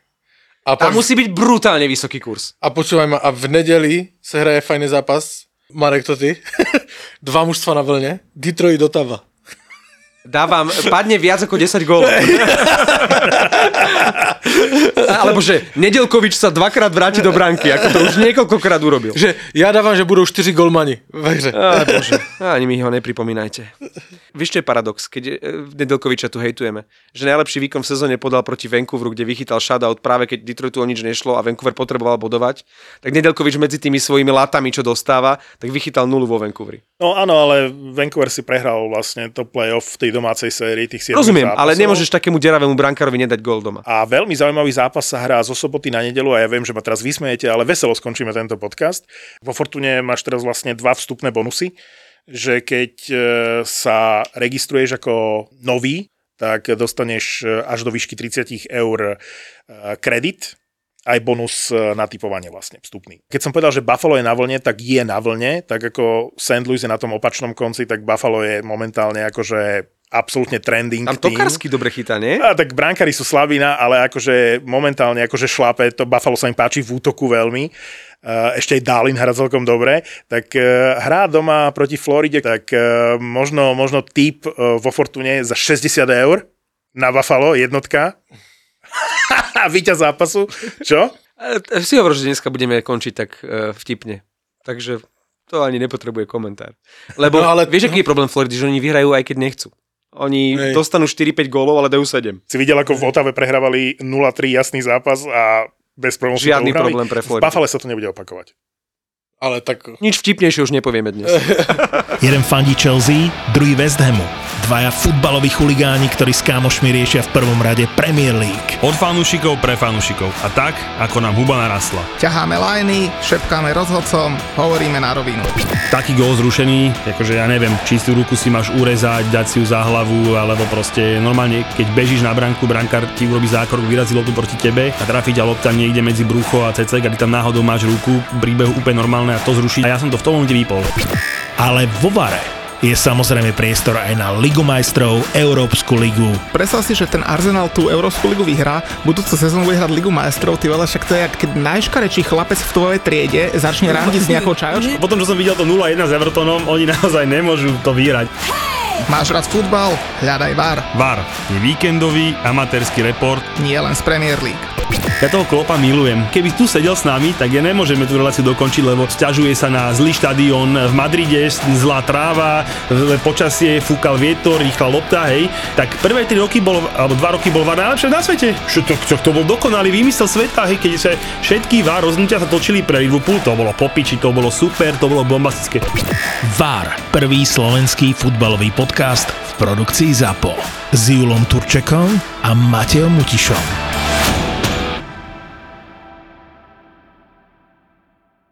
[SPEAKER 3] A,
[SPEAKER 2] Tam musí byť brutálne vysoký kurz.
[SPEAKER 3] a počúvaj ma, a v nedeli sa hraje fajný zápas. Marek, to ty? Dva mužstva na vlne. Detroit Ottawa.
[SPEAKER 2] Dávam, padne viac ako 10 gólov. Alebo že Nedelkovič sa dvakrát vráti do branky, ako to už niekoľkokrát urobil.
[SPEAKER 3] Že ja dávam, že budú 4 golmani.
[SPEAKER 2] Á, bože. Ani mi ho nepripomínajte. Vieš, čo je paradox, keď e, Nedelkoviča tu hejtujeme? Že najlepší výkon v sezóne podal proti Vancouveru, kde vychytal shutout práve keď Detroitu o nič nešlo a Vancouver potreboval bodovať. Tak Nedelkovič medzi tými svojimi latami, čo dostáva, tak vychytal nulu vo Vancouveri.
[SPEAKER 1] No áno, ale Vancouver si prehral vlastne to playoff v tej domácej sérii tých 7
[SPEAKER 2] Rozumiem,
[SPEAKER 1] zápasov.
[SPEAKER 2] ale nemôžeš takému deravému brankárovi nedať gól doma.
[SPEAKER 1] A veľmi zaujímavý zápas sa hrá zo soboty na nedelu a ja viem, že ma teraz vysmejete, ale veselo skončíme tento podcast. Vo Fortune máš teraz vlastne dva vstupné bonusy, že keď e, sa registruješ ako nový, tak dostaneš e, až do výšky 30 eur e, kredit, aj bonus na typovanie vlastne vstupný. Keď som povedal, že Buffalo je na vlne, tak je na vlne, tak ako St. Louis je na tom opačnom konci, tak Buffalo je momentálne akože absolútne trending
[SPEAKER 2] Tam. Tokarsky dobre chytá, nie?
[SPEAKER 1] A tak brankári sú slabina, ale akože momentálne akože šlape, to Buffalo sa im páči v útoku veľmi. Uh, ešte aj Dalin hrá celkom dobre, tak uh, hrá doma proti Floride, tak uh, možno, možno typ vo Fortune za 60 eur na Buffalo, jednotka. A víťaz zápasu. Čo?
[SPEAKER 2] Si hovoril, že dneska budeme končiť tak vtipne. Takže to ani nepotrebuje komentár. Lebo
[SPEAKER 3] No, ale-
[SPEAKER 2] ale... vieš, aký je problém Floridy, že oni vyhrajú aj keď nechcú. Oni
[SPEAKER 3] Hej.
[SPEAKER 2] dostanú 4-5 gólov, ale dajú 7.
[SPEAKER 1] Si videl, ako v Otave prehrávali 0-3 jasný zápas a bez problémov
[SPEAKER 2] Žiadny problém pre
[SPEAKER 1] V
[SPEAKER 2] Floridu.
[SPEAKER 1] Buffale sa to nebude opakovať.
[SPEAKER 3] Ale tak
[SPEAKER 2] Nič vtipnejšie už nepovieme dnes.
[SPEAKER 4] Jeden fandí Chelsea, druhý West Hamu. Dvaja futbaloví chuligáni, ktorí s kámošmi riešia v prvom rade Premier League.
[SPEAKER 5] Od fanúšikov pre fanúšikov. A tak, ako nám huba narastla.
[SPEAKER 6] ťaháme lajny, šepkáme rozhodcom, hovoríme na rovinu.
[SPEAKER 5] Taký gól zrušený, akože ja neviem, čistú ruku si máš urezať, dať si ju za hlavu, alebo proste normálne, keď bežíš na branku, brankár ti urobí zákrok, vyrazí loptu proti tebe a trafi ťa lopta niekde medzi brucho a cecek a ty tam náhodou máš ruku, príbehu úplne normálne a to zruší. A ja som to v tom momente vypol.
[SPEAKER 4] Ale vo Vare je samozrejme priestor aj na Ligu majstrov, Európsku ligu.
[SPEAKER 6] Predstav si, že ten Arsenal tú Európsku ligu vyhrá, budúcu sezónu bude hrať Ligu majstrov, ty vole, však to je, jak keď najškarečší chlapec v tvojej triede začne randiť s nejakou čajočkou.
[SPEAKER 5] Potom, čo som videl to 0-1 s Evertonom, oni naozaj nemôžu to vyhrať.
[SPEAKER 6] Máš rád futbal? Hľadaj VAR,
[SPEAKER 5] VAR je víkendový amatérsky report
[SPEAKER 6] nie len z Premier League.
[SPEAKER 5] Ja toho klopa milujem. Keby tu sedel s nami, tak ja nemôžeme tú reláciu dokončiť, lebo sťažuje sa na zlý štadión v Madride, zlá tráva, zlé počasie, fúkal vietor, rýchla lopta, hej. Tak prvé 3 roky bol, alebo 2 roky bol VAR najlepšie na svete. Čo to, čo, to bol dokonalý výmysel sveta, hej, keď sa všetky VAR rozhodnutia sa točili pre Liverpool, to bolo popiči, to bolo super, to bolo bombastické.
[SPEAKER 4] VAR, prvý slovenský futbalový podcast v produkcii ZAPO. S Julom Turčekom a Mateom Mutišom.